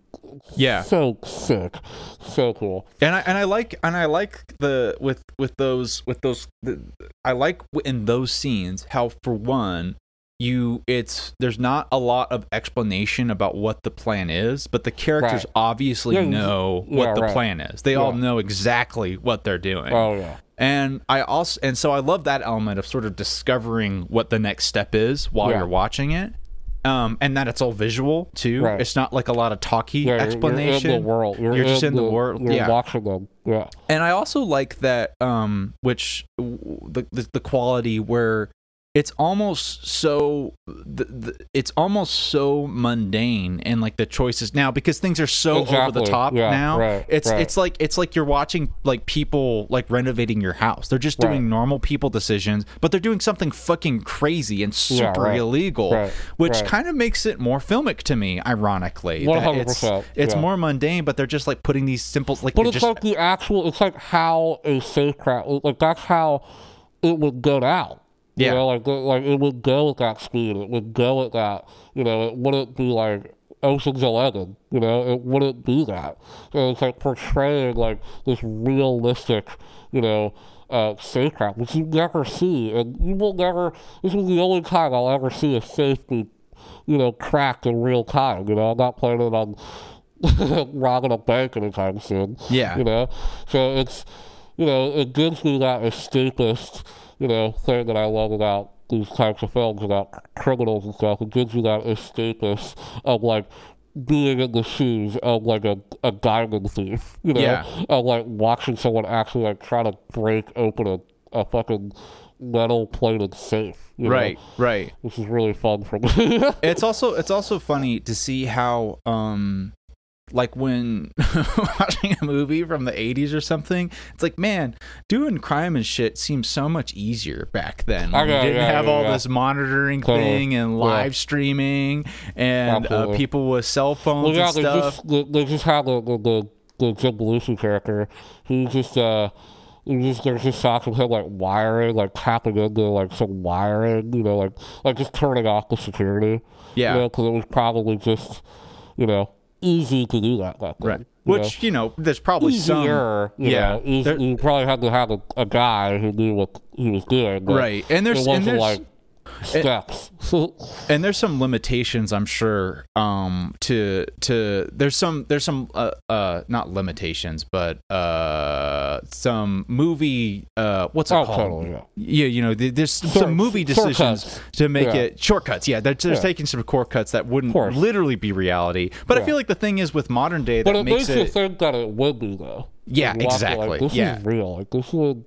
yeah. so sick, so cool. and I and I like and I like the with with those with those the, I like in those scenes how for one you it's there's not a lot of explanation about what the plan is but the characters Right. obviously Yeah, know yeah, what the right. plan is they all know exactly what they're doing Oh yeah. and I also and so I love that element of sort of discovering what the next step is while Yeah. you're watching it. Um, and that it's all visual too. Right. It's not like a lot of talky Yeah, explanation. You're in the world. You're, just in the, the world. You're Yeah. watching them. Yeah. And I also like that, um, which the, the the quality where it's almost so the, the, it's almost so mundane and like the choices now because things are so over the top Yeah, now. right, it's right. it's like it's like you're watching like people like renovating your house. They're just doing Right. normal people decisions, but they're doing something fucking crazy and Yeah, super right. illegal, which kind of makes it more filmic to me. Ironically, it's 100%, it's yeah. more mundane, but they're just like putting these simple like But it's just like the actual. It's like how a safe crack. Like that's how it would go down. You Yeah. know, like like it would go at that speed. It would go at that. You know, it wouldn't be like Ocean's Eleven. You know, it wouldn't be that. So it's like portraying like this realistic. You know. Uh, safe crack, which you never see, and you will never. This is the only time I'll ever see a safe be, you know, cracked in real time. You know, I'm not planning on <laughs> robbing a bank anytime soon. Yeah. You know? So it's, you know, it gives me that escapist, you know, thing that I love about these types of films about criminals and stuff. It gives you that escapist of like being in the shoes of like a, a diamond thief, you know? Yeah. Of like watching someone actually like try to break open a, a fucking metal plated safe. You know? right, right. Which is really fun for me. <laughs> it's also it's also funny to see how um like when <laughs> watching a movie from the 80s or something it's like man doing crime and shit seems so much easier back then I you didn't yeah, have yeah, all yeah. this monitoring Totally. thing and live streaming and uh, people with cell phones Well, yeah, and they stuff just they, they just have the the, the, the Jim Belushi character. He just uh, he just there's just shots of him like wiring, like tapping into like some wiring, you know, like like just turning off the security. Yeah. you know, because it was probably just you know easy to do that back then. Right. which you know, there's probably some. You yeah, know, you probably had to have a, a guy who knew what he was doing. Right, and there's- and there's- like steps. <laughs> and there's some limitations i'm sure um to to there's some there's some uh uh not limitations but uh some movie uh what's it oh, called totally. Yeah. yeah you know th- there's Short- some movie decisions shortcuts. to make Yeah. it shortcuts yeah they're, they're Yeah. taking some shortcuts that wouldn't literally be reality but i feel like the thing is with modern day that But it makes makes you it think that it would be though. Yeah, You watch it exactly, Like, this yeah. is real. Like this would,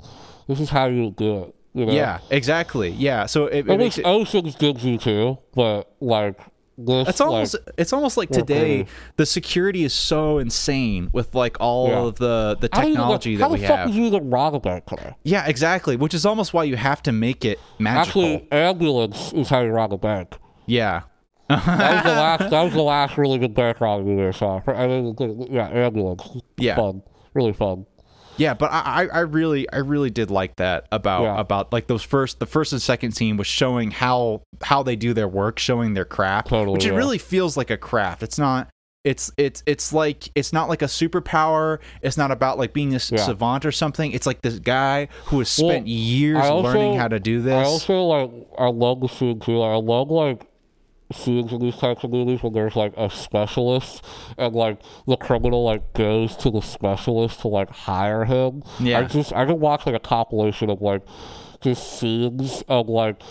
this is how you do it. You know? yeah exactly yeah so it, it makes it Ocean's gives you too, but like this, It's almost like, it's almost like today the security is so insane with like all Yeah. of the the how do you even- technology how that we the fuck have. you even rob a bank yeah, exactly. Which is almost why you have to make it magical. Actually, ambulance is how you rob a bank. yeah. That was the <laughs> last. That was the last really good bank robbery I saw. I mean, yeah, ambulance. Yeah. fun, really fun. Yeah, but I, I really I really did like that about Yeah. about like those first the first and second scene was showing how how they do their work, showing their craft, Totally, which it yeah. really feels like a craft. It's not. It's it's it's like it's not like a superpower. It's not about like being a Yeah. savant or something. It's like this guy who has Well, spent years also- learning how to do this. I also like. I love the scene too. Like, I love like scenes in these types of movies when there's like a specialist and like the criminal like goes to the specialist to like hire him. Yeah. I just I can watch like a compilation of like just scenes of like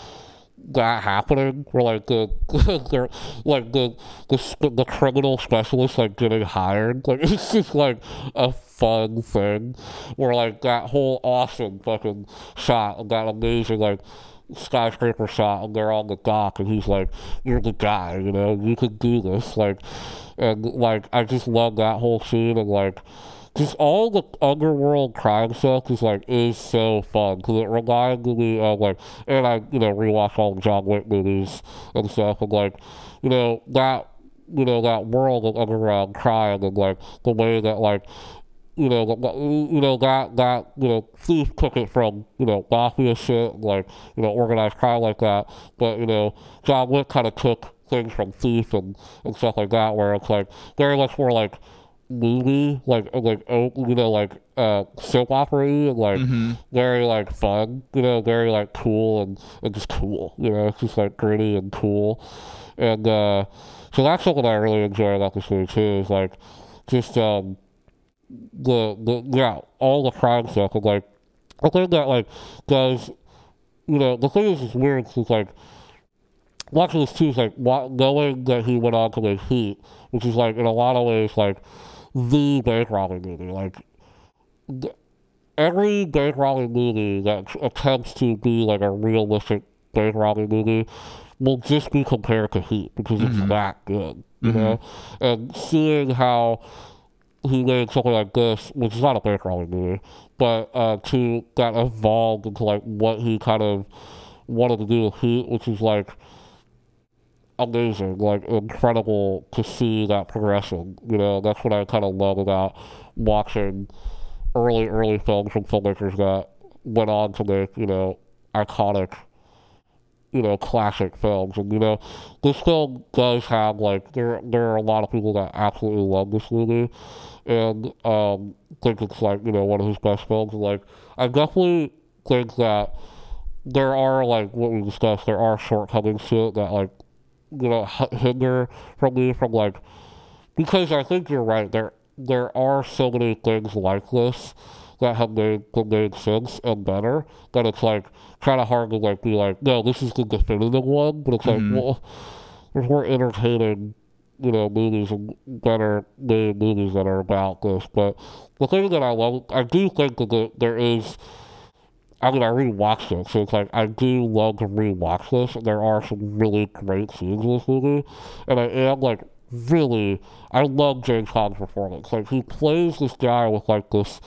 that happening where like the <laughs> like the the the criminal specialist like getting hired <laughs> like it's just like a fun thing where like that whole awesome fucking shot of that amazing like skyscraper shot and they're on the dock and he's like you're the guy you know you can do this like and like I just love that whole scene and like just all the underworld crime stuff is like is so fun because it reminds me of like and I you know rewatch all the John Wick movies and stuff and like you know that you know that world of underground crime and like the way that like you know the- the- you know that that you know Thief took it from you know mafia shit like you know organized crime like that but you know John Wick kind of took things from Thief and, and stuff like that where it's like very much more like movie, like like oh, you know, like uh, soap opera, and like very like fun, you know, very like cool and, and just cool, you know, it's just like gritty and cool, and uh, so that's something I really enjoy about this movie too. Is like just um the the yeah all the crime stuff and like the thing that like does you know the thing is is weird is like watching this too is like knowing that he went on to make Heat, which is like in a lot of ways like the bank robbing movie. Like th- every bank robbing movie that attempts to be like a realistic bank robbing movie will just be compared to Heat because it's mm-hmm. that good, you mm-hmm. know. And seeing how he made something like this, which is not a robbing movie, but uh, to that evolved into like what he kind of wanted to do with Heat, which is like amazing, like incredible to see that progression. You know, that's what I kind of love about watching early, early films from filmmakers that went on to make, you know, iconic, you know, classic films. And, you know, this film does have, like, there, there are a lot of people that absolutely love this movie and um, think it's, like, you know, one of his best films. And, like, I definitely think that there are, like, what we discussed, there are shortcomings to it that, like, you know, hinder from me from like because I think you're right. There there are so many things like this that have made that made sense and better that it's like kind of hard to like be like, no, this is the definitive one. But it's like, mm-hmm. well, there's more entertaining, you know, movies and better made movies that are about this. But the thing that I love, I do think that there- there is. I mean, I rewatched it, so it's like I do love to rewatch this. And there are some really great scenes in this movie, and I am like really. I love James Caan's performance. Like he plays this guy with like this.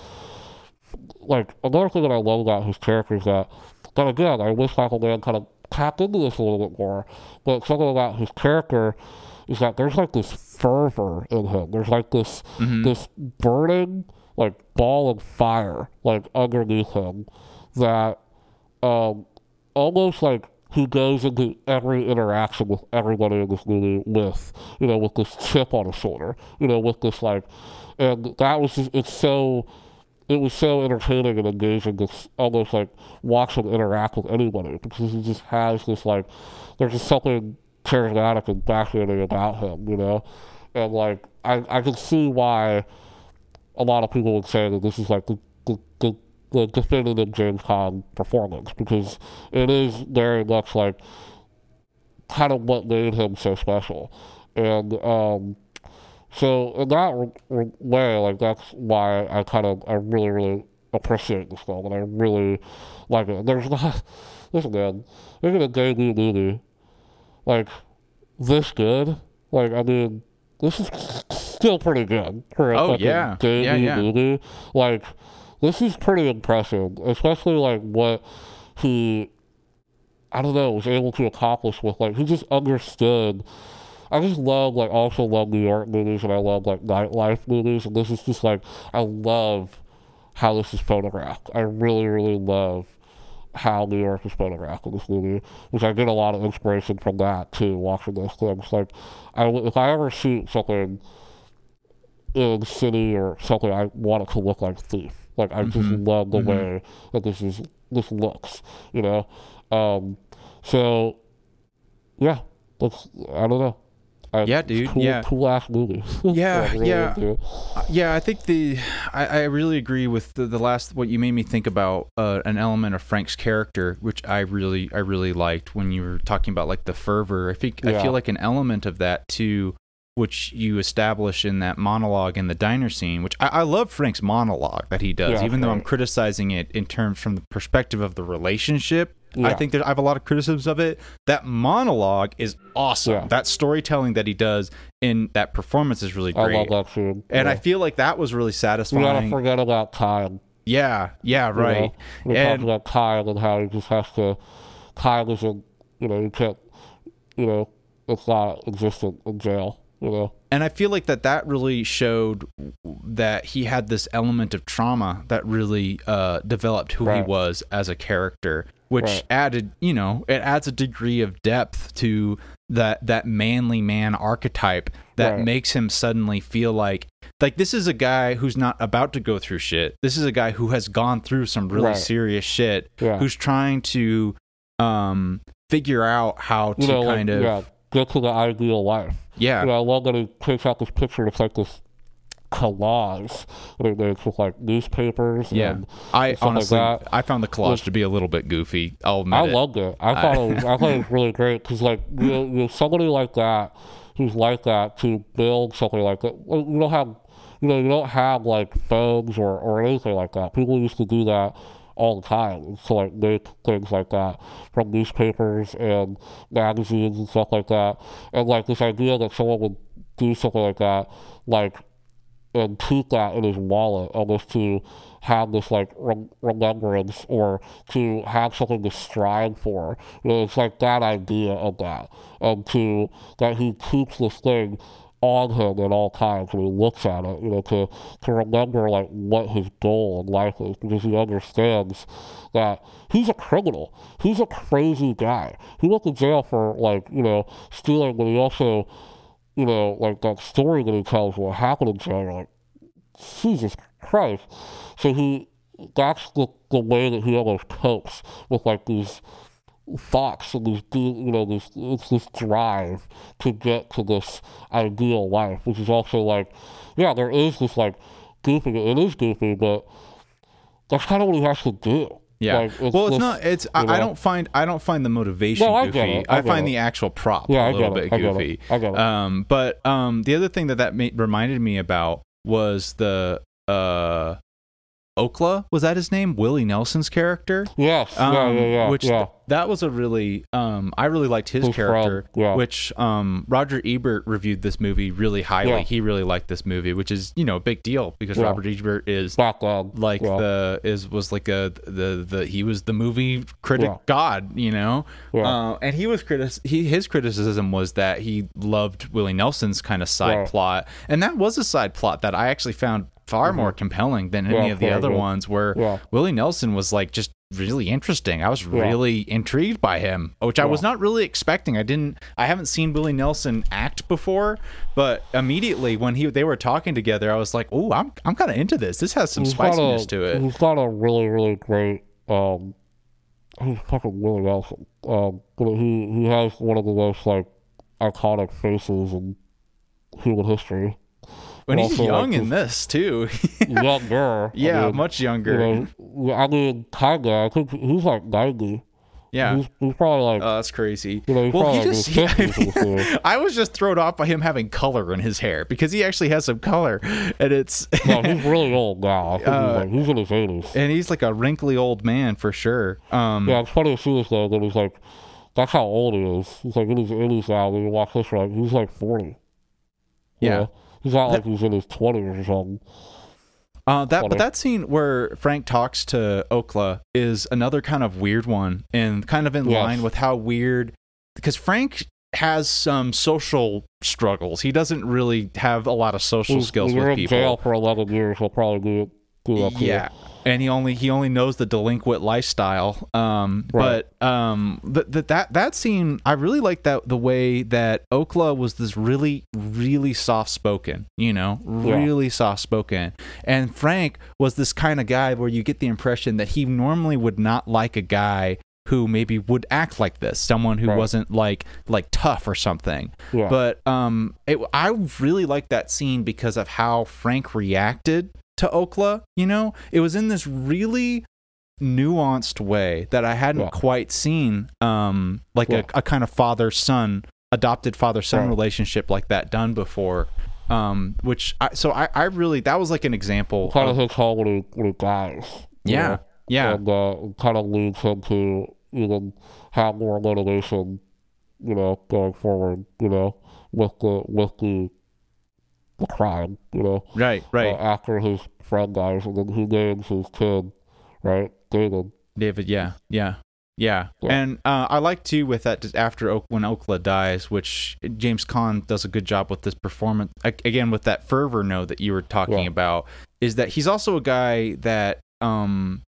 Like another thing that I love about his character is that, that again, I wish Michael Mann kind of tapped into this a little bit more. But something about his character is that there's like this fervor in him. There's like this this burning like ball of fire like underneath him that um almost like who goes into every interaction with everybody in this movie with, you know, with this chip on his shoulder, you know, with this like, and that was just, it's so, it was so entertaining and engaging. It's almost like watch him interact with anybody because he just has this like, there's just something charismatic and fascinating about him, you know, and like I I can see why a lot of people would say that this is like the the, the the definitive James Caan performance because it is very much like kind of what made him so special. And um, so in that way, like that's why I kind of I really really appreciate this film and I really like it. There's not <laughs> listen man, look at a debut movie like this good. Like I mean, this is still pretty good for a Oh, fucking yeah. debut Yeah, yeah. movie. Like this is pretty impressive, especially like what he I don't know was able to accomplish with like he just understood. I just love like also love New York movies and I love like nightlife movies and this is just like I love how this is photographed. I really really love how New York is photographed in this movie, which I get a lot of inspiration from that too. Watching those things, like I if I ever shoot something in city or something, I want it to look like Thief. Like I just love the way that this is this looks, you know. Um, so yeah, that's I don't know. I, Yeah, dude, Cool, yeah. cool ass <laughs> movie. Yeah, really yeah. Yeah, I think the I, I really agree with the, the last what you made me think about uh, an element of Frank's character, which I really I really liked when you were talking about like the fervor. I think I feel like an element of that too, which you establish in that monologue in the diner scene, which I, I love Frank's monologue that he does, Yeah, even though I'm criticizing it in terms from the perspective of the relationship. I think there, I have a lot of criticisms of it. That monologue is awesome. Yeah. That storytelling that he does in that performance is really great. I love that scene. And I feel like that was really we satisfying. gotta forget about Kyle. yeah, yeah, you right. know? We And- about Kyle and how he just has to. Kyle isn't, you know, you can't, you know, it's not existent in jail, you know. And I feel like that that really showed that he had this element of trauma that really uh, developed who he was as a character, which Right. added, you know, it adds a degree of depth to that that manly man archetype that Right. makes him suddenly feel like like this is a guy who's not about to go through shit. This is a guy who has gone through some really Right. serious shit, Yeah. who's trying to um figure out how to You know, kind like, of yeah, get to the ideal life. yeah You know, I love that he takes out this picture. It's like this collage makes with like newspapers. Yeah, and I like honestly that. I found the collage to be a little bit goofy. I'll admit I it. loved it. I thought it was, I thought it was <laughs> really great because like you know, you know, somebody like that who's like that to build something like that. You don't have you know you don't have like phones or or anything like that. People used to do that all the time to like make things like that from newspapers and magazines and stuff like that. And like this idea that someone would do something like that, like and keep that in his wallet almost to have this like rem- remembrance or to have something to strive for. You know, it's like that idea of that. And to that he keeps this thing on him at all times when he looks at it, you know, to, to remember like what his goal in life is because he understands that he's a criminal. He's a crazy guy. He went to jail for like, you know, stealing but he also you know, like that story that he tells what happened jail, like, Jesus Christ. So he, that's the, the way that he almost copes with like these thoughts and these, you know, this, it's this drive to get to this ideal life, which is also like, yeah, there is this like goofy, it is goofy, but that's kind of what he has to do. Yeah. Like, well, it's not. It's. I, you I don't find. I don't find the motivation No, I goofy. get it. I get find it. the actual prop Yeah, I a little get bit it. I get it. goofy. I get it. Um, but um, the other thing that that ma- reminded me about was the uh, Okla. Was that his name? Willie Nelson's character. Yes, Um, yeah, yeah, yeah. which yeah. th- that was a really um I really liked his His character yeah. which um Roger Ebert reviewed this movie really highly Yeah. he really liked this movie which is you know a big deal because Yeah. Robert Ebert is background. like the is was like a the the he was the movie critic god you know uh, and he was critic he his criticism was that he loved Willie Nelson's kind of side plot and that was a side plot that I actually found far more compelling than any Mm-hmm. Of the other ones where. Willie Nelson was like just really interesting. I was really intrigued by him, which I was not really expecting. I didn't. I haven't seen Willie Nelson act before, but immediately when he they were talking together, I was like, "Oh, I'm I'm kind of into this. This has some He's spiciness a, to it." He's got a really, really great. Um, he's fucking Willie Nelson. Um, he he has one of the most like iconic faces in human history. When he's also, like, young in this too. <laughs> Younger. yeah, I mean, much you younger. know, I mean, kinda. I think he's like ninety. yeah. He's, he's probably like. Oh, that's crazy. you know, Well, he just. 50s. <laughs> I was just thrown off by him having color in his hair because he actually has some color, and it's <laughs> no, he's really old now. I think Uh, he's, like, he's in his eighties. and he's like a wrinkly old man for sure. Um, Yeah, it's funny to see this though. That he's like, that's how old he is. He's like in his eighties now. When you watch this, like he's like forty. Yeah. know? He's not like he's in his twenties or something. Uh, that but that scene where Frank talks to Okla is another kind of weird one, and kind of in Yes. line with how weird because Frank has some social struggles. He doesn't really have a lot of social When- skills you're with in people. jail for eleven years, he'll probably do do too. Yeah and he only he only knows the delinquent lifestyle um Right. but um th- th- that that scene i really like that the way that okla was this really really soft spoken you know Yeah. really soft spoken and frank was this kind of guy where you get the impression that he normally would not like a guy who maybe would act like this someone who Right. wasn't like like tough or something Yeah. but um, it, I really liked that scene because of how Frank reacted to Okla. You know, it was in this really nuanced way that I hadn't Yeah. quite seen, um, like Yeah. a, a kind of father son, adopted father son Right. relationship like that done before. Um, which I, so I, I really that was like an example. of- of hits home when he when he you yeah, yeah, and uh, kind of leads him to even have more motivation, you know, going forward. You know, with the with the crime. You know, right, right. uh, after his friend dies, and then he names his kid, right, David. David, yeah, yeah, yeah. Yeah. And uh, I like too with that after Oak, when Okla dies, which James Caan does a good job with this performance. A- Again, with that fervor note that you were talking Yeah. about, is that he's also a guy that, um,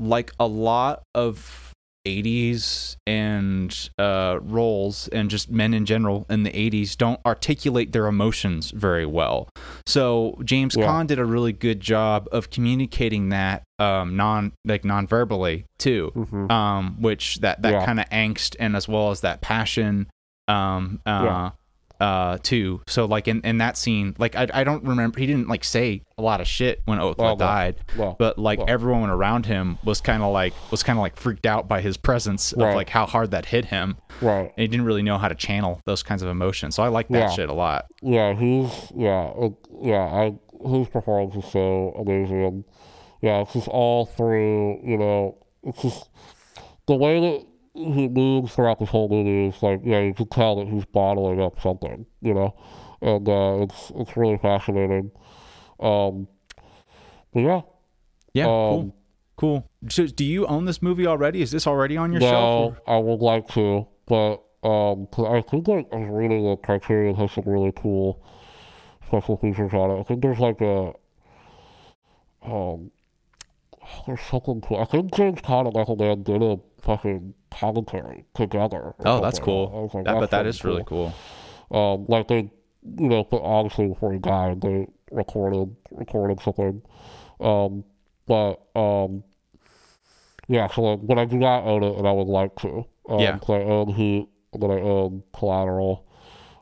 like a lot of 80s and uh, roles and just men in general in the 80s don't articulate their emotions very well. So James Yeah. Caan did a really good job of communicating that um, non like non-verbally too, Mm-hmm. um, which that that Yeah. kind of angst and as well as that passion um, uh, Yeah. Uh, too. So like in, in that scene, like I, I don't remember he didn't like say a lot of shit when Okla Well, died, well, but like well. everyone around him was kind of like was kind of like freaked out by his presence of like how hard that hit him. right. And he didn't really know how to channel those kinds of emotions. So I like that Yeah. shit a lot. Yeah, he's yeah, uh, yeah. I his performance is so amazing. Yeah, it's just all through. You know, it's just the way that he moves throughout this whole movie is like yeah, you can tell that he's bottling up something. You know, and uh, it's it's really fascinating. Um, but yeah, Yeah, cool, um, cool. So do you own this movie already? Is this already on your shelf? no, or- I would like to, but um, 'cause I think like I was reading the Criterion has some really cool special features on it. I think there's like a um, there's something cool. I think James and Michael Mann did a fucking commentary together. Oh, that's. I cool. like, That, but that's that is really cool. um, like they, you know, but obviously before he died, they recorded recorded something. Um, but um, yeah. So like, but I do not own it, and I would like to. Um, Yeah. 'cause I own Heat, and then I own Collateral.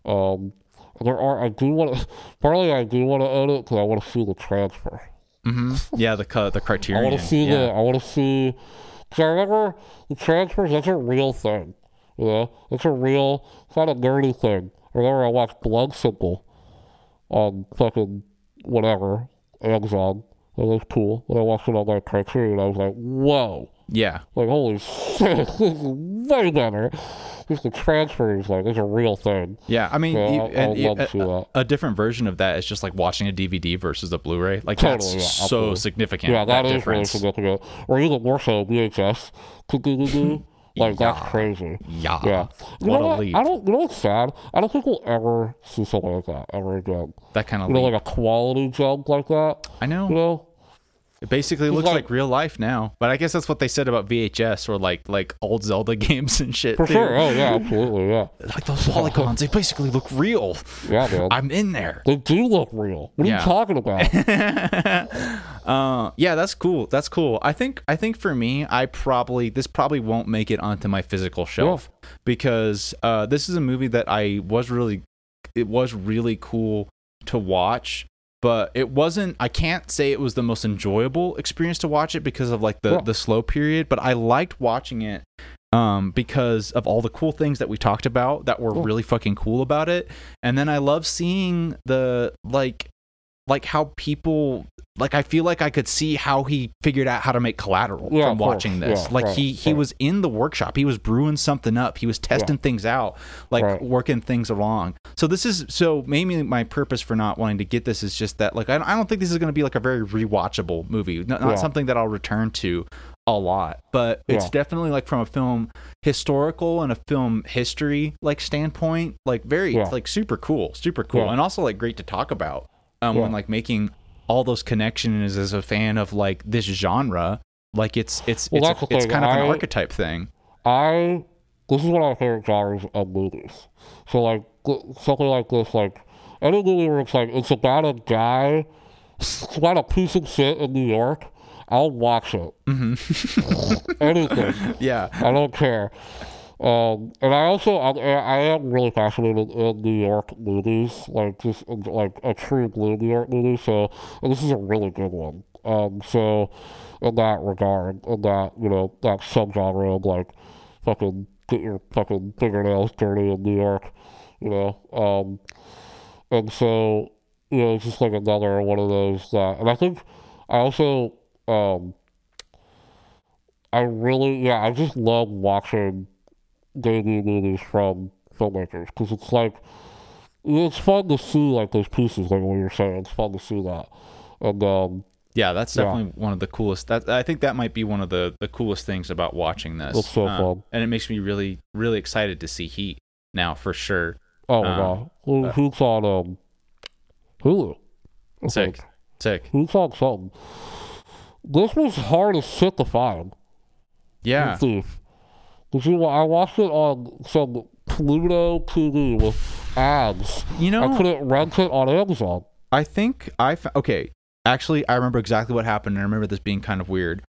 Um, there are I do want to. <laughs> Partly, I do want to own it because I want to see the transfer. Mm-hmm. Yeah, the the Criterion. I want to see yeah. the. I want to see. Cause I remember the transfers. That's a real thing. You know, it's a real. It's not a nerdy thing. I remember I watched Blood Simple on fucking whatever Amazon. It was cool. When I watched it on like Criterion, I was like, whoa. yeah. Like, holy <laughs> shit, this is way better. Just the transfers, like, it's a real thing. Yeah, I mean, Yeah, you- I- I and would you- to a, that. a different version of that is just like watching a DVD versus a Blu-ray. Like Totally, yeah, that's so absolutely. significant. Yeah, that is really difference. significant. Or even more so, VHS. <laughs> Like, that's crazy. Yeah. Yeah. You What know what? leap. I don't. You know what's sad? I don't think we'll ever see something like that ever again. That kind of You know, like a quality jump like that. I know. You know, It basically looks like- like, real life now. But I guess that's what they said about VHS or like like old Zelda <laughs> games and shit. For too. sure. Oh yeah, absolutely. Yeah. Like those polygons, they basically look real. Yeah, man. I'm in there. they do look real. What are Yeah. you talking about? <laughs> Uh, yeah, that's cool. That's cool. I think I think for me, I probably this probably won't make it onto my physical shelf because uh, this is a movie that I was really it was really cool to watch, but it wasn't. I can't say it was the most enjoyable experience to watch it because of like the the slow period. But I liked watching it um, because of all the cool things that we talked about that were Yeah. really fucking cool about it. And then I love seeing the like like how people like I feel like I could see how he figured out how to make collateral Yeah, from watching this. Yeah, like right, he he right. was in the workshop. He was brewing something up. He was testing things out, like Right. working things along. So this is so maybe my purpose for not wanting to get this is just that like I, I don't think this is going to be like a very rewatchable movie. Not, not Yeah. something that I'll return to a lot, but it's Yeah. definitely like from a film historical and a film history like standpoint, like very Yeah. like super cool, super cool, Yeah. and also like great to talk about. Um, Yeah. when like making all those connections as a fan of like this genre, like it's it's Well, it's, a- it's kind of an I- archetype thing. I this is one of my favorite genres of movies. So like something like this, like any movie where it's like it's about a guy, it's about a piece of shit in New York. I'll watch it. Mm-hmm. <laughs> Anything. Yeah, I don't care. Um, and I also I, I am really fascinated in New York movies, like just like a true blue New York movie. So this is a really good one. Um, so in that regard, in that you know that subgenre of like fucking get your fucking fingernails dirty in New York, you know. Um, and so you know it's just like another one of those that, and I think I also um. I really, yeah, I just love watching debut movies from filmmakers because it's like it's fun to see like those pieces, like what you're saying. It's fun to see that, and um, yeah, that's Yeah. definitely one of the coolest. That I think that might be one of the the coolest things about watching this. It's so Um, fun. and it makes me really really excited to see Heat now for sure. oh Um, god, Who, uh, who's on um, Hulu? Sick, sick. Who's on something? This was hard as shit to find. Yeah, Thief. Did you? I watched it on some Pluto TV with ads. you know, I couldn't rent it on Amazon. I think I fa- okay. Actually, I remember exactly what happened. and I remember this being kind of weird.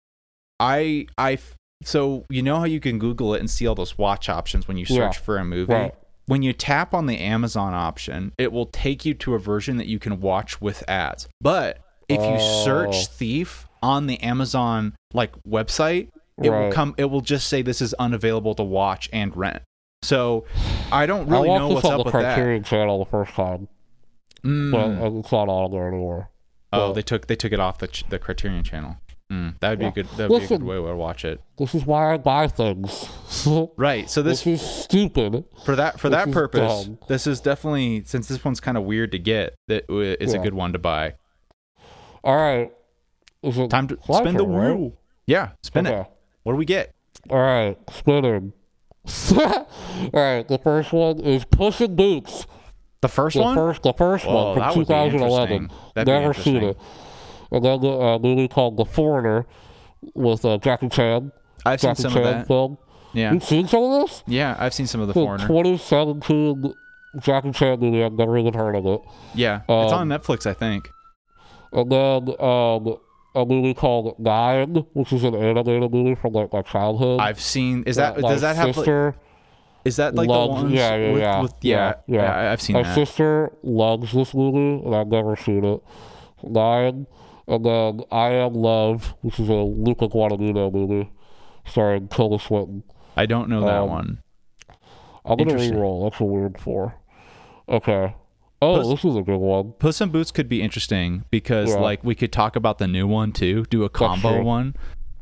I I f- so you know how you can Google it and see all those watch options when you search Yeah. for a movie. Right. When you tap on the Amazon option, it will take you to a version that you can watch with ads. But if you Oh. search Thief on the Amazon like website, it will come. It will just say this is unavailable to watch and rent. So I don't really I know what's up the with that. Criterion channel the first time, Mm. but it's not on there anymore. Oh, But they took they took it off the ch- the Criterion channel. Mm, that would be Yeah. a good that would be a good way to watch it. this is why I buy things. <laughs> Right. So this this is stupid. for that for this that purpose, dumb. this is definitely since this one's kind of weird to get. That is Yeah. a good one to buy. All right. Time to spin the turn, right? wheel. Yeah, spin it. What do we get? All right, spinning. <laughs> All right, the first one is Puss in Boots. The first The one. first, the first Oh, one from 2011. interesting. That'd be Never seen it. And then the uh, movie called The Foreigner with uh, Jackie Chan. I've seen Jackie some Chan of that. film. Yeah, You've seen some of this? yeah, I've seen some of the The foreigner. 2017 Jackie Chan movie. I've never even heard of it. Yeah, it's on Um, Netflix, I think. And then um, a movie called Nine, which is an animated movie from like my childhood. I've seen. Is that my does that have? Like, sister? is that like the ones? yeah, yeah, with, yeah, with- yeah, yeah, yeah. I've seen My that. sister loves this movie, and I've never seen it. Nine, and then I Am Love, which is a Luca Guadagnino movie, starring Tilda Swinton. I don't know that um, one. I'm gonna re-roll. That's a weird four. Okay. Oh, Puss- this is a good one. Puss in Boots could be interesting because Yeah. like we could talk about the new one too, do a combo one.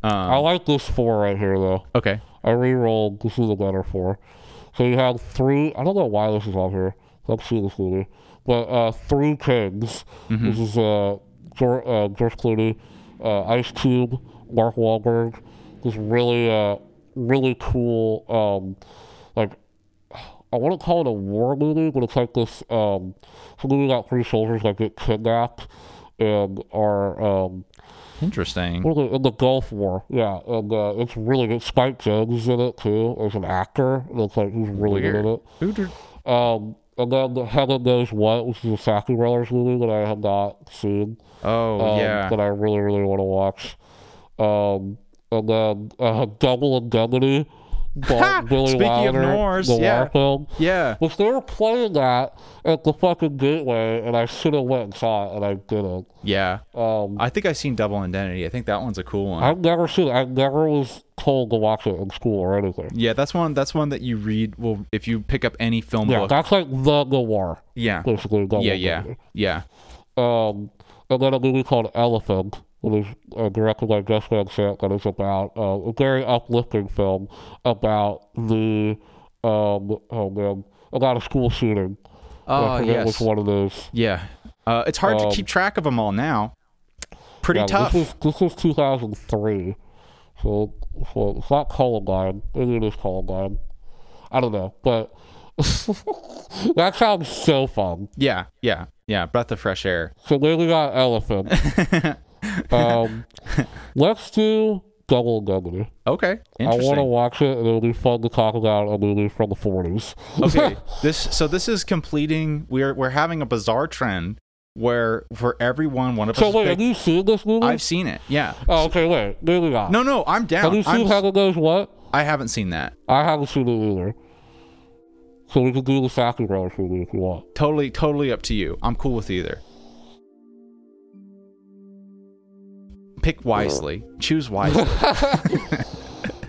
Um, I like this four right here, though. okay. I re-rolled. This is a better four. So you have three. I don't know why this is on here. Let's see this movie. But uh, Three Kings. This is uh, George, uh, George Clooney, uh, Ice Cube, Mark Wahlberg. This really, uh, really cool. Um, I wouldn't call it a war movie, but it's like this. Um, movie about three soldiers that get kidnapped and are um, Interesting. what is it, in the Gulf War. Yeah, and uh, it's really good. Spike Jonze is in it too as an actor. Looks like he's really good in it. Um, and then Heaven Knows What, which is a Safdie Brothers movie that I have not seen. Oh um, yeah. That I really, really want to watch. Um, and then uh, Double Indemnity. Billy Speaking of Wilder, noirs, the yeah. film. yeah. Which they were playing that at the fucking gateway, and I should have went and saw it, and I didn't. Yeah. Um, I think I've seen Double Identity. I think that one's a cool one. I've never seen it. I never was told to watch it in school or anything. yeah, that's one. That's one that you read. Well, if you pick up any film Yeah, book. that's like the noir, Yeah. basically. Yeah. Yeah. Indemnity. Yeah. Um, and then a movie called Elephant, which is uh, directed by Gus Van Sant, that is about uh, a very uplifting film about the um, oh man, about a school shooting. Oh forget yes. which one it is. Yeah. Uh, it's hard Um, to keep track of them all now. Pretty Yeah, tough. This was this was 2003, so so it's not Columbine. Maybe it is Columbine. I don't know, but <laughs> that sounds so fun. yeah. Yeah. Yeah. Breath of fresh air. So we got Elephant. <laughs> <laughs> um, let's do Double Indemnity. Okay. I want to watch it, and it'll be fun to talk about a movie from the 40s. <laughs> okay. This. So this is completing. We're we're having a bizarre trend where for everyone one of so us. wait, pick- have you seen this movie? I've seen it. Yeah. oh, okay, wait. Maybe not. No. No. I'm down. Have you seen I'm, Heaven Knows What? I haven't seen that. I haven't seen it either. So we can do the Brothers movie if you want. Totally. Totally up to you. I'm cool with either. Pick wisely. Choose wisely. <laughs>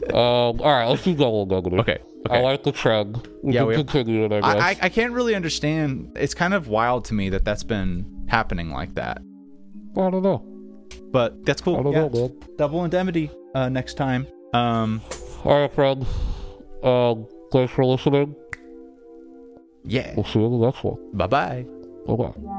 Um, all right, let's do Double Indemnity. Okay. I like the trend. We Yeah, can we- continue it, I guess. I, I I can't really understand. It's kind of wild to me that that's been happening like that. I don't know. But that's cool. I don't Yeah. know, man. Double indemnity uh, next time. Um. All right, friend. Um, thanks for listening. Yeah. We'll see you in the next one. Bye bye. Bye bye.